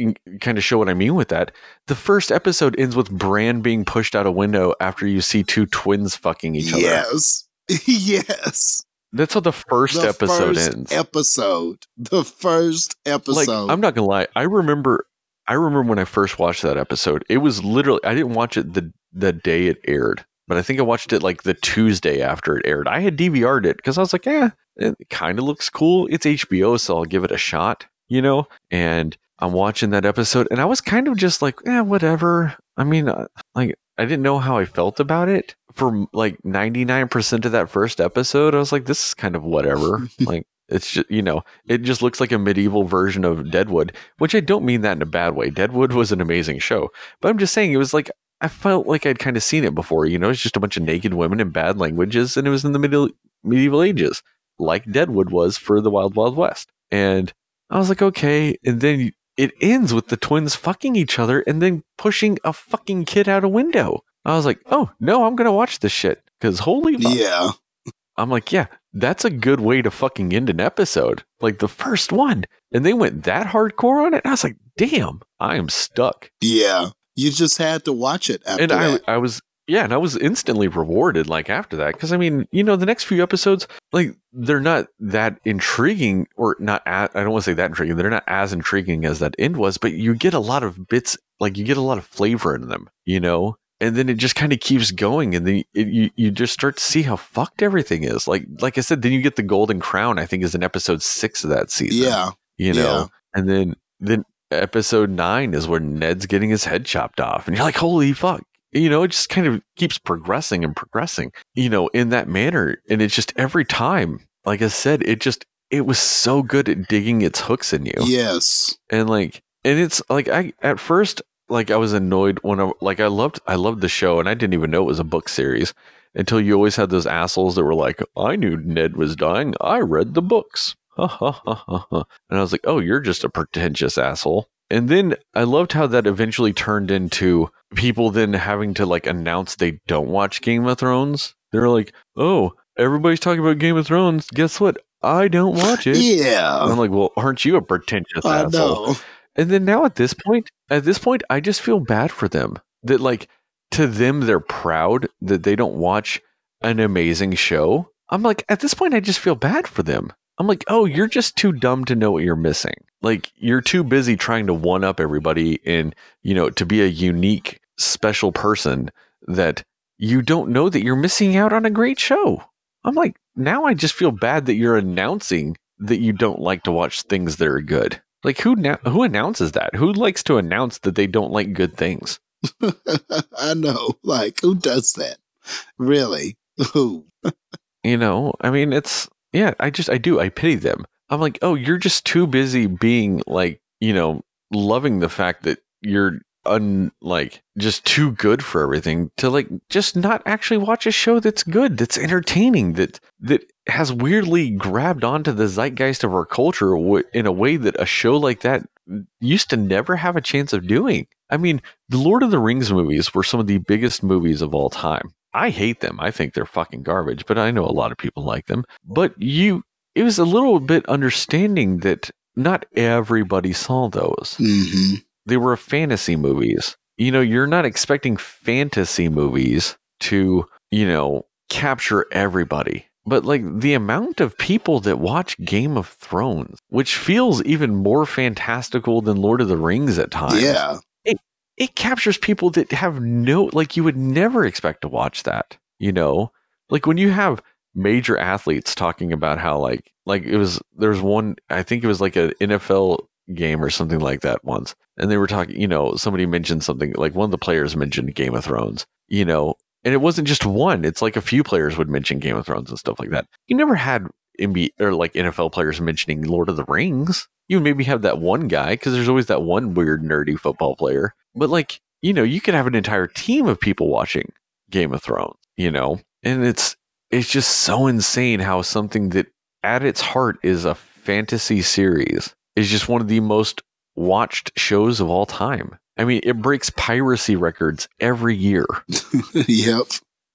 kind of show what I mean with that. The first episode ends with Bran being pushed out a window after you see two twins fucking each other. yes, yes. That's how the first the episode first ends. Episode, the first episode. like I'm not gonna lie, I remember I remember when I first watched that episode. It was literally I didn't watch it the the day it aired, but I think I watched it like the Tuesday after it aired. I had DVR'd it because I was like, yeah, it kind of looks cool. It's HBO, so I'll give it a shot, you know. And I'm watching that episode, and I was kind of just like, yeah, whatever. I mean, uh, like I didn't know how I felt about it for like 99% of that first episode. I was like, this is kind of whatever. like it's just you know it just looks like a medieval version of deadwood which i don't mean that in a bad way deadwood was an amazing show but i'm just saying it was like i felt like i'd kind of seen it before you know it's just a bunch of naked women in bad languages and it was in the middle medieval ages like deadwood was for the wild wild west and i was like okay and then it ends with the twins fucking each other and then pushing a fucking kid out a window i was like oh no i'm gonna watch this shit because holy fuck. yeah, I'm like, yeah, that's a good way to fucking end an episode. Like the first one. And they went that hardcore on it. And I was like, damn, I am stuck. yeah. You just had to watch it after and I, that. I was, yeah, and I was instantly rewarded like after that. Cause I mean, you know, the next few episodes, like they're not that intriguing or not, I don't want to say that intriguing. They're not as intriguing as that end was, but you get a lot of bits, like you get a lot of flavor in them, you know? and then it just kind of keeps going and then it, you you just start to see how fucked everything is like like i said then you get the golden crown i think is in episode six of that season yeah, you know yeah. and then then episode nine is where ned's getting his head chopped off and you're like holy fuck you know it just kind of keeps progressing and progressing you know in that manner. And it's just every time like i said it just it was so good at digging its hooks in you. Yes, and like and it's like i at first like i was annoyed when i like i loved i loved the show and i didn't even know it was a book series until you always had those assholes that were like i knew ned was dying. I read the books. Ha, ha, ha, ha, ha. and i was like oh you're just a pretentious asshole and then i loved how that eventually turned into people then having to like announce they don't watch game of thrones they're like oh everybody's talking about game of thrones guess what i don't watch it and yeah. i'm like well aren't you a pretentious I asshole know. and then now at this point, at this point, I just feel bad for them. That like to them, they're proud that they don't watch an amazing show. I'm like, at this point, I just feel bad for them. I'm like, oh, you're just too dumb to know what you're missing. Like you're too busy trying to one up everybody and you know to be a unique, special person that you don't know that you're missing out on a great show. I'm like, now I just feel bad that you're announcing that you don't like to watch things that are good. Like who na- who announces that? Who likes to announce that they don't like good things? I know. Like, who does that? Really? Who? You know, I mean, it's yeah. I just I do I pity them. I'm like, oh, you're just too busy being like, you know, loving the fact that you're un like just too good for everything to like just not actually watch a show that's good, that's entertaining, that that has weirdly grabbed onto the zeitgeist of our culture w- in a way that a show like that used to never have a chance of doing. I mean, the Lord of the Rings movies were some of the biggest movies of all time. I hate them. I think they're fucking garbage, but I know a lot of people like them. But you, it was a little bit understanding that not everybody saw those. hmm They were fantasy movies. You know, you're not expecting fantasy movies to, you know, capture everybody. But like the amount of people that watch Game of Thrones, which feels even more fantastical than Lord of the Rings at times Yeah. It captures people that have no like you would never expect to watch that you know? Like when you have major athletes talking about how like like it was there's one i think it was like an nfl game or something like that once and they were talking you know somebody mentioned something like one of the players mentioned game of thrones you know? And it wasn't just one it's like a few players would mention game of thrones and stuff like that. You never had NBA or like NFL players mentioning Lord of the Rings. You maybe have that one guy because there's always that one weird nerdy football player. But like, you know, you could have an entire team of people watching Game of Thrones, you know? And it's it's just so insane how something that at its heart is a fantasy series is just one of the most watched shows of all time. I mean, it breaks piracy records every year. yep.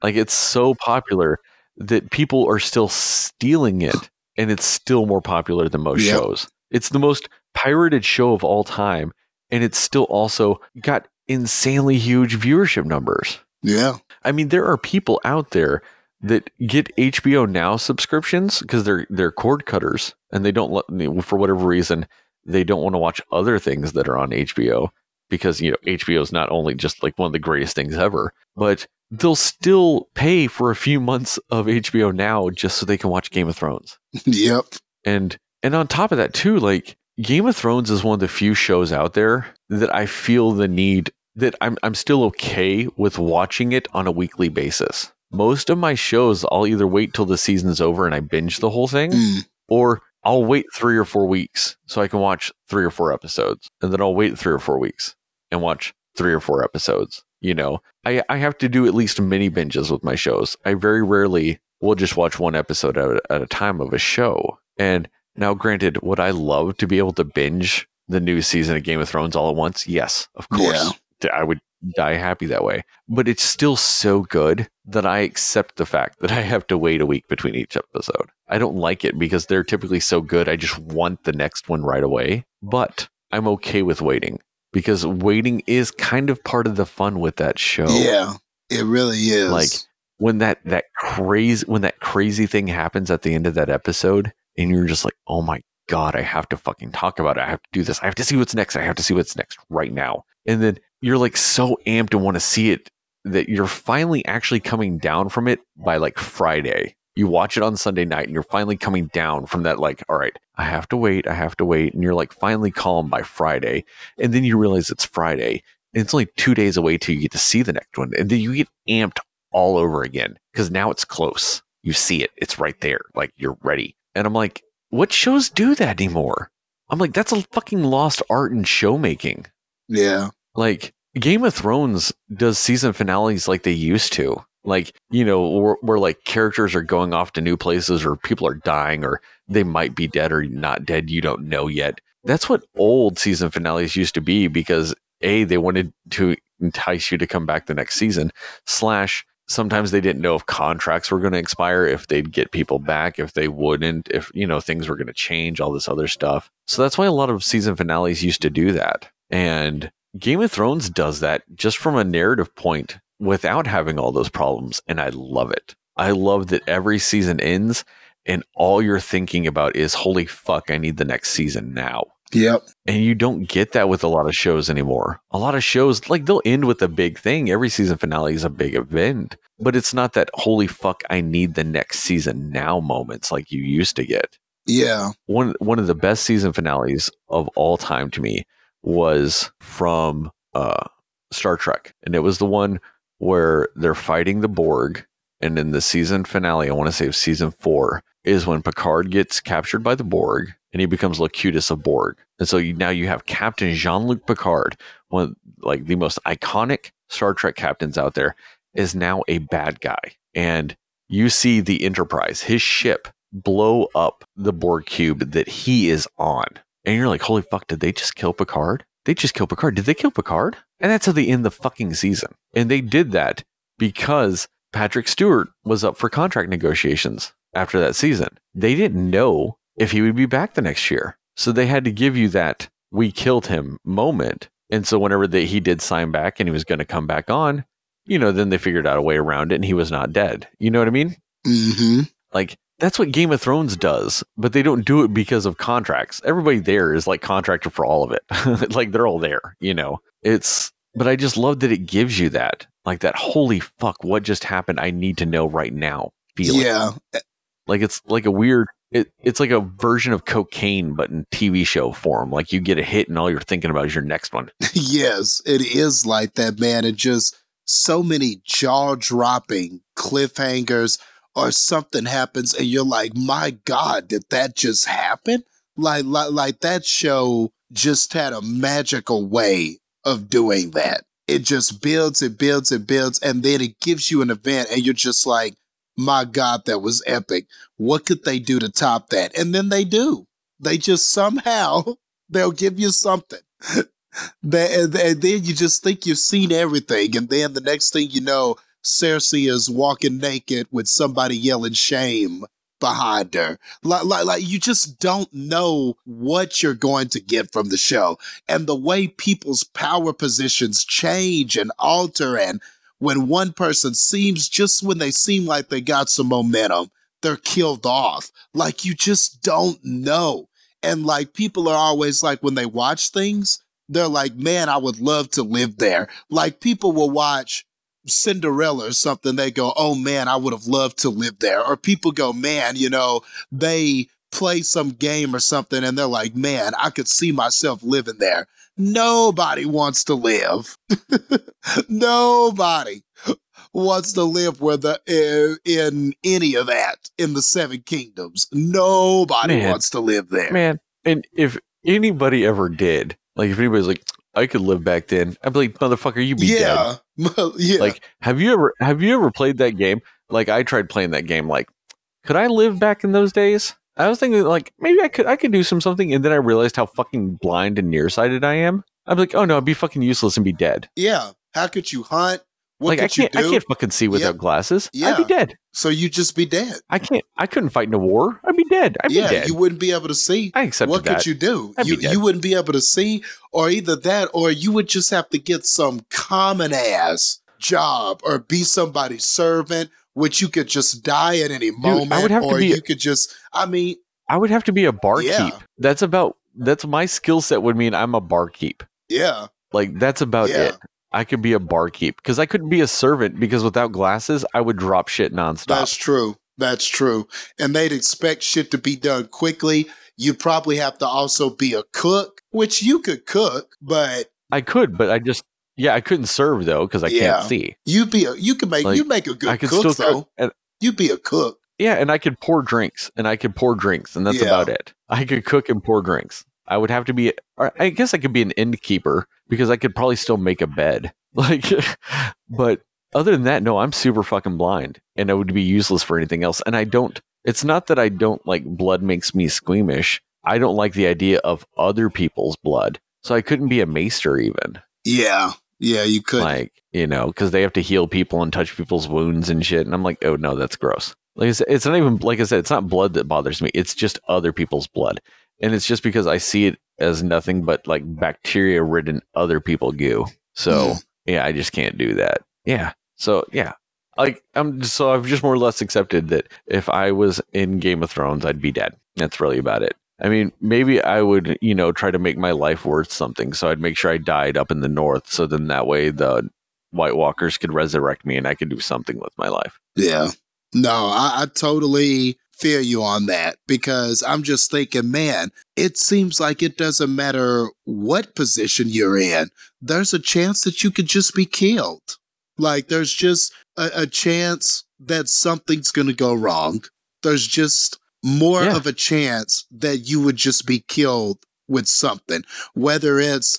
Like it's so popular that people are still stealing it and it's still more popular than most Yep. shows. It's the most pirated show of all time and it's still also got insanely huge viewership numbers. Yeah. I mean, there are people out there that get HBO Now subscriptions because they're they're cord cutters and they don't let for whatever reason they don't want to watch other things that are on HBO because you know HBO is not only just like one of the greatest things ever, but they'll still pay for a few months of HBO Now just so they can watch Game of Thrones. yep. And and on top of that too, like Game of Thrones is one of the few shows out there that I feel the need that I'm I'm still okay with watching it on a weekly basis. Most of my shows I'll either wait till the season's over and I binge the whole thing Mm. or I'll wait 3 or 4 weeks so I can watch 3 or 4 episodes and then I'll wait 3 or 4 weeks and watch 3 or 4 episodes, you know. I I have to do at least mini binges with my shows. I very rarely will just watch one episode at a, at a time of a show. And now, granted, would I love to be able to binge the new season of Game of Thrones all at once? Yes, of course. I would die happy that way. But it's still so good that I accept the fact that I have to wait a week between each episode. I don't like it because they're typically so good. I just want the next one right away. But I'm okay with waiting because waiting is kind of part of the fun with that show. Yeah. It really is. like when that that crazy when that crazy thing happens at the end of that episode and you're just like oh my god i have to fucking talk about it. I have to do this. I have to see what's next. I have to see what's next right now. And then you're like so amped and want to see it that you're finally actually coming down from it by like friday you watch it on sunday night and you're finally coming down from that like all right i have to wait i have to wait and you're like finally calm by friday and then you realize it's friday and it's only two days away till you get to see the next one and then you get amped all over again because now it's close. You see it, it's right there. Like you're ready. And I'm like, what shows do that anymore? I'm like, that's a fucking lost art in show making. yeah. Like Game of Thrones does season finales like they used to. Like, you know, where, where like characters are going off to new places or people are dying or they might be dead or not dead. You don't know yet. That's what old season finales used to be because A, they wanted to entice you to come back the next season, slash, sometimes they didn't know if contracts were going to expire, if they'd get people back, if they wouldn't, if, you know, things were going to change, all this other stuff. So that's why a lot of season finales used to do that. And Game of Thrones does that just from a narrative point without having all those problems. And I love it. I love that every season ends and all you're thinking about is, holy fuck, I need the next season now. Yep. And you don't get that with a lot of shows anymore. A lot of shows, like they'll end with a big thing. Every season finale is a big event, but it's not that holy fuck, I need the next season now moments like you used to get. Yeah. One one of the best season finales of all time to me was from uh, Star Trek, and it was the one where they're fighting the Borg, and in the season finale, I want to say of season four, is when Picard gets captured by the Borg and he becomes Locutus of Borg. And so you, now you have Captain Jean Luc Picard, one of like the most iconic Star Trek captains out there, is now a bad guy. And you see the Enterprise, his ship, blow up the Borg cube that he is on. And you're like, holy fuck, did they just kill Picard? They just killed Picard. Did they kill Picard? And that's how they end the fucking season. And they did that because Patrick Stewart was up for contract negotiations after that season. They didn't know if he would be back the next year. So they had to give you that we killed him moment. And so whenever they, he did sign back and he was going to come back on, you know, then they figured out a way around it and he was not dead. You know what I mean? Mm-hmm. Like that's what Game of Thrones does, but they don't do it because of contracts. Everybody there is like contractor for all of it. like they're all there, you know. It's but I just love that it gives you that. Like that holy fuck, what just happened? I need to know right now. Feeling. Yeah. Eh like it's like a weird it, it's like a version of cocaine but in TV show form. Like you get a hit and all you're thinking about is your next one. yes, it is like that, man. It just so many jaw dropping cliffhangers or something happens and you're like, my God, did that just happen? Like, like, like that show just had a magical way of doing that. It just builds, it builds, it builds, and then it gives you an event, and you're just like, my God, that was epic. What could they do to top that? And then they do. They just somehow they'll give you something. and then you just think you've seen everything, and then the next thing you know, Cersei is walking naked with somebody yelling shame behind her. Like, like, like you just don't know what you're going to get from the show. And the way people's power positions change and alter, and when one person seems just when they seem like they got some momentum, they're killed off. Like you just don't know. And like people are always like, when they watch things, they're like, man, I would love to live there. Like people will watch Cinderella or something, they go, oh man, I would have loved to live there. Or people go, man, you know, they play some game or something and they're like, man, I could see myself living there. Nobody wants to live. Nobody wants to live where the uh, in any of that in the seven kingdoms. Nobody man, wants to live there. Man, and if anybody ever did, like if anybody's like, I could live back then, I'd be like, motherfucker, you be yeah. dead. yeah. Like, have you ever have you ever played that game? Like I tried playing that game. Like, could I live back in those days? I was thinking like maybe I could I could do some something, and then I realized how fucking blind and nearsighted I am. I'm like, oh no, I'd be fucking useless and be dead. Yeah. How could you hunt? What like I can't, I can't fucking see without yep. glasses. Yeah. I'd be dead. So you'd just be dead. I can't. I couldn't fight in a war. I'd be dead. I'd yeah, be dead. you wouldn't be able to see. I accept that. What that. could you do? I'd you you wouldn't be able to see, or either that, or you would just have to get some common ass job or be somebody's servant, which you could just die at any moment. I would have to or be- you could just. I mean, I would have to be a barkeep. Yeah. That's about. That's my skill set. Would mean I'm a barkeep. yeah, Like that's about Yeah. it. I could be a barkeep because I couldn't be a servant because without glasses I would drop shit nonstop. that's true. That's true. And they'd expect shit to be done quickly. You'd probably have to also be a cook, which you could cook, but I could, but I just yeah I couldn't serve though because I Yeah. can't see. you'd be a you could make Like, you make a good I could cook still though. and You'd be a cook. yeah, and I could pour drinks, and I could pour drinks, and that's Yeah. about it. I could cook and pour drinks. I would have to be. I guess I could be an innkeeper because I could probably still make a bed. Like, but other than that, no, I'm super fucking blind, and I would be useless for anything else. And I don't. It's not that I don't like blood makes me squeamish. I don't like the idea of other people's blood, so I couldn't be a maester even. Yeah. Yeah, you could. like you know because they have to heal people and touch people's wounds and shit and i'm like oh no that's gross like I said, it's not even like i said it's not blood that bothers me it's just other people's blood and it's just because i see it as nothing but like bacteria ridden other people goo so Mm. yeah i just can't do that yeah so yeah like i'm just, so i've just more or less accepted that if i was in game of thrones i'd be dead that's really about it I mean, maybe I would, you know, try to make my life worth something. So I'd make sure I died up in the north. So then that way the White Walkers could resurrect me and I could do something with my life. Yeah. No, I, I totally feel you on that because I'm just thinking, man, it seems like it doesn't matter what position you're in, there's a chance that you could just be killed. Like, there's just a, a chance that something's going to go wrong. There's just more Yeah. of a chance that you would just be killed with something, whether it's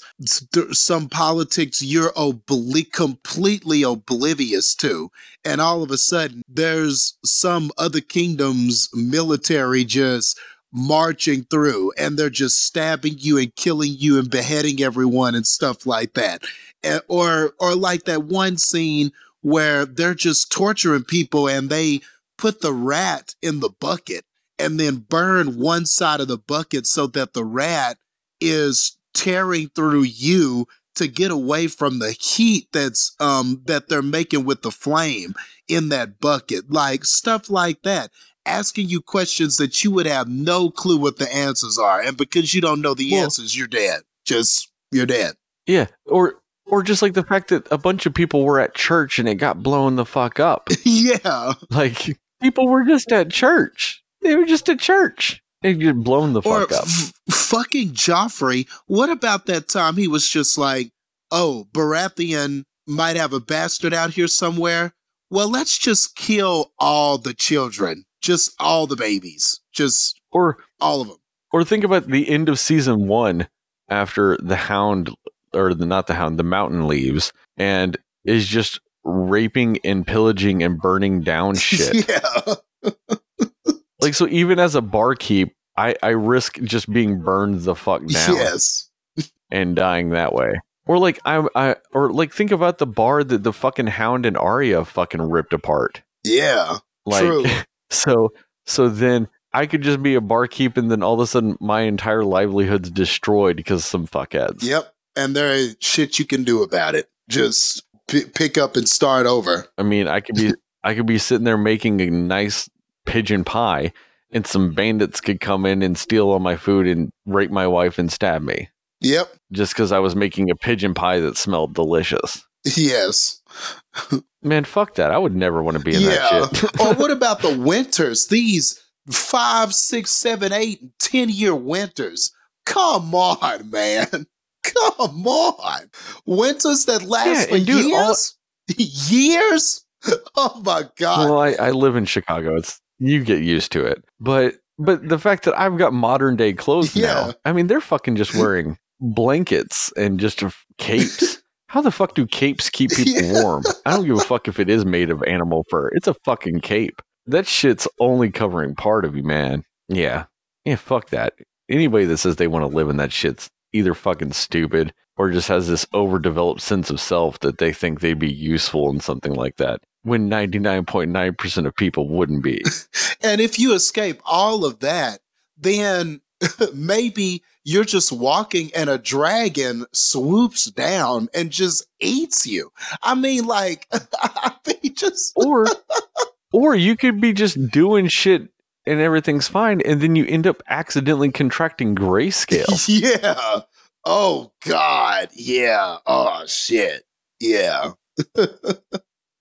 th- some politics you're obli- completely oblivious to and all of a sudden there's some other kingdom's military just marching through and they're just stabbing you and killing you and beheading everyone and stuff like that. And- or or like that one scene where they're just torturing people and they put the rat in the bucket and then burn one side of the bucket so that the rat is tearing through you to get away from the heat that's um that they're making with the flame in that bucket. Like stuff like that. Asking you questions that you would have no clue what the answers are. And because you don't know the Well- answers you're dead. Just you're dead. Yeah, or or just like the fact that a bunch of people were at church and it got blown the fuck up. yeah. Like people were just at church. They were just at church. They get blown the or fuck up. f- fucking Joffrey. What about that time he was just like, oh, Baratheon might have a bastard out here somewhere. Well, let's just kill all the children, just all the babies, just Or all of them. or think about the end of season one after the hound or the not the hound, the mountain leaves and is just raping and pillaging and burning down shit. yeah. like so even as a barkeep, I, I risk just being burned the fuck down. Yes. and dying that way. Or like I, I or like think about the bar that the fucking Hound and Arya fucking ripped apart. Yeah. Like True. so so then I could just be a barkeep and then all of a sudden my entire livelihood's destroyed because some fuckheads. Yep. And there is shit you can do about it. Just p- pick up and start over. I mean, I could be I could be sitting there making a nice pigeon pie and some bandits could come in and steal all my food and rape my wife and stab me Yep. just because I was making a pigeon pie that smelled delicious. Yes. Man, fuck that. I would never want to be in that shit. or what about the winters? These five, six, seven, eight, and ten year winters. Come on, man. Come on. Winters that last Yeah, for dude, all- years? years? Oh my god. well, I, I live in Chicago. It's you get used to it. But but the fact that I've got modern day clothes Yeah. now, I mean, they're fucking just wearing blankets and just capes. How the fuck do capes keep people Yeah. warm? I don't give a fuck if it is made of animal fur. It's a fucking cape. That shit's only covering part of you, man. Yeah. Yeah, fuck that. Anybody that says they want to live in that shit's either fucking stupid or just has this overdeveloped sense of self that they think they'd be useful in something like that when 99.9% of people wouldn't be. And if you escape all of that, then maybe you're just walking and a dragon swoops down and just eats you. I mean, like, I mean, just or or you could be just doing shit and everything's fine and then you end up accidentally contracting grayscale. yeah. Oh God. Yeah. Oh shit. Yeah.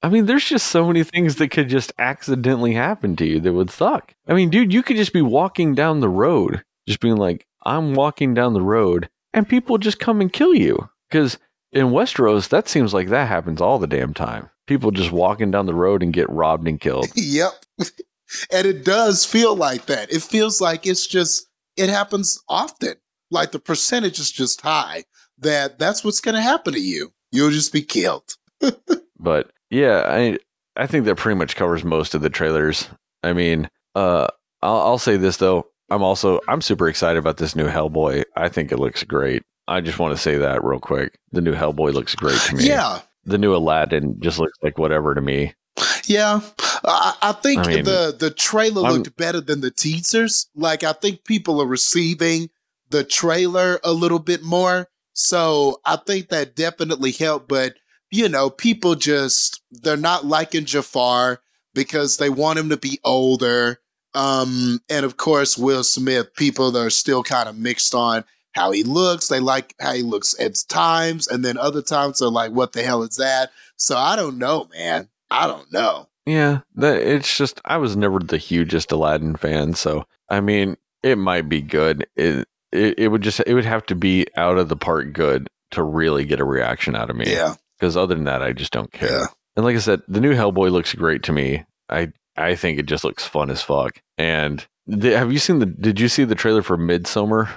I mean, there's just so many things that could just accidentally happen to you that would suck. I mean, dude, you could just be walking down the road, just being like, I'm walking down the road, and people just come and kill you. Because in Westeros, that seems like that happens all the damn time. People just walking down the road and get robbed and killed. Yep. and it does feel like that. It feels like it's just it happens often. Like the percentage is just high that that's what's going to happen to you. You'll just be killed. But yeah, I I think that pretty much covers most of the trailers. I mean, uh, I'll, I'll say this though. I'm also I'm super excited about this new Hellboy. I think it looks great. I just want to say that real quick. The new Hellboy looks great to me. Yeah. The new Aladdin just looks like whatever to me. Yeah, I, I think I mean, the the trailer I'm- looked better than the teasers. Like I think people are receiving the trailer a little bit more, so I think that definitely helped. But you know, people just they're not liking Jafar because they want him to be older. Um, and of course, Will Smith. People are still kind of mixed on how he looks. They like how he looks at times, and then other times they're like, "What the hell is that?" So I don't know, man. I don't know. Yeah, that it's just I was never the hugest Aladdin fan, so I mean, it might be good. It it, it would just it would have to be out of the park good to really get a reaction out of me. Yeah, because other than that, I just don't care. yeah. And like I said, the new Hellboy looks great to me. I I think it just looks fun as fuck. And th- have you seen the? Did you see the trailer for Midsommar?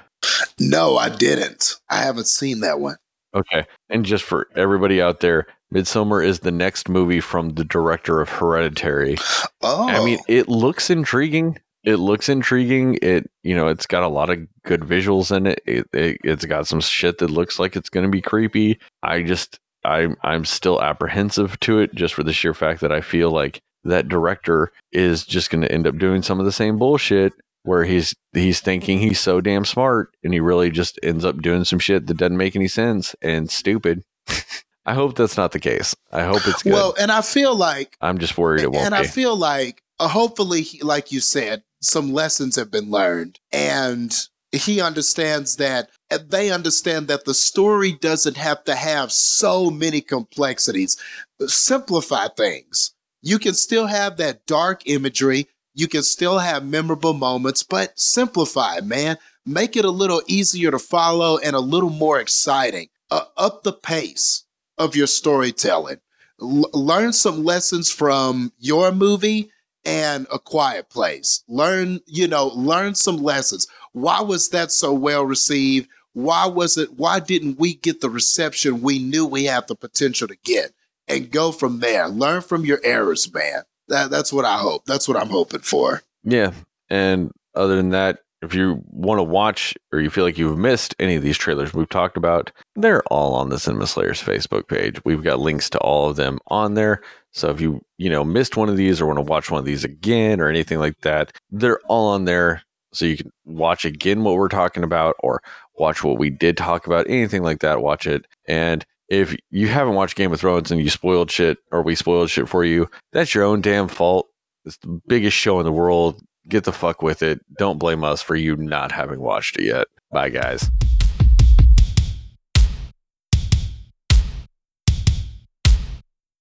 No, I didn't. I haven't seen that one. Okay, and just for everybody out there, Midsommar is the next movie from the director of Hereditary. Oh, I mean, oh. it looks intriguing. It looks intriguing. It you know, it's got a lot of good visuals in it. It, it it's got some shit that looks like it's going to be creepy. I just I'm I'm still apprehensive to it just for the sheer fact that I feel like that director is just going to end up doing some of the same bullshit where he's he's thinking he's so damn smart and he really just ends up doing some shit that doesn't make any sense and stupid. I hope that's not the case. I hope it's good. Well, and I feel like I'm just worried it won't and be. I feel like uh, hopefully, he- like you said, some lessons have been learned, and he understands that. And They understand that the story doesn't have to have so many complexities. Simplify things. You can still have that dark imagery. You can still have memorable moments, but simplify, man. Make it a little easier to follow and a little more exciting. Uh, up the pace of your storytelling. L- learn some lessons from your movie and A Quiet Place. Learn, you know, learn some lessons. Why was that so well received? Why was it? Why didn't we get the reception we knew we had the potential to get? And go from there. Learn from your errors, man. That, that's what I hope. That's what I'm hoping for. Yeah. And other than that, if you want to watch or you feel like you've missed any of these trailers we've talked about, they're all on the Cinema Slayers Facebook page. We've got links to all of them on there. So if you, you know, missed one of these or want to watch one of these again or anything like that, they're all on there. So you can watch again what we're talking about or watch what we did talk about, anything like that, watch it. And if you haven't watched Game of Thrones and you spoiled shit or we spoiled shit for you, that's your own damn fault. It's the biggest show in the world. Get the fuck with it. Don't blame us for you not having watched it yet. Bye, guys.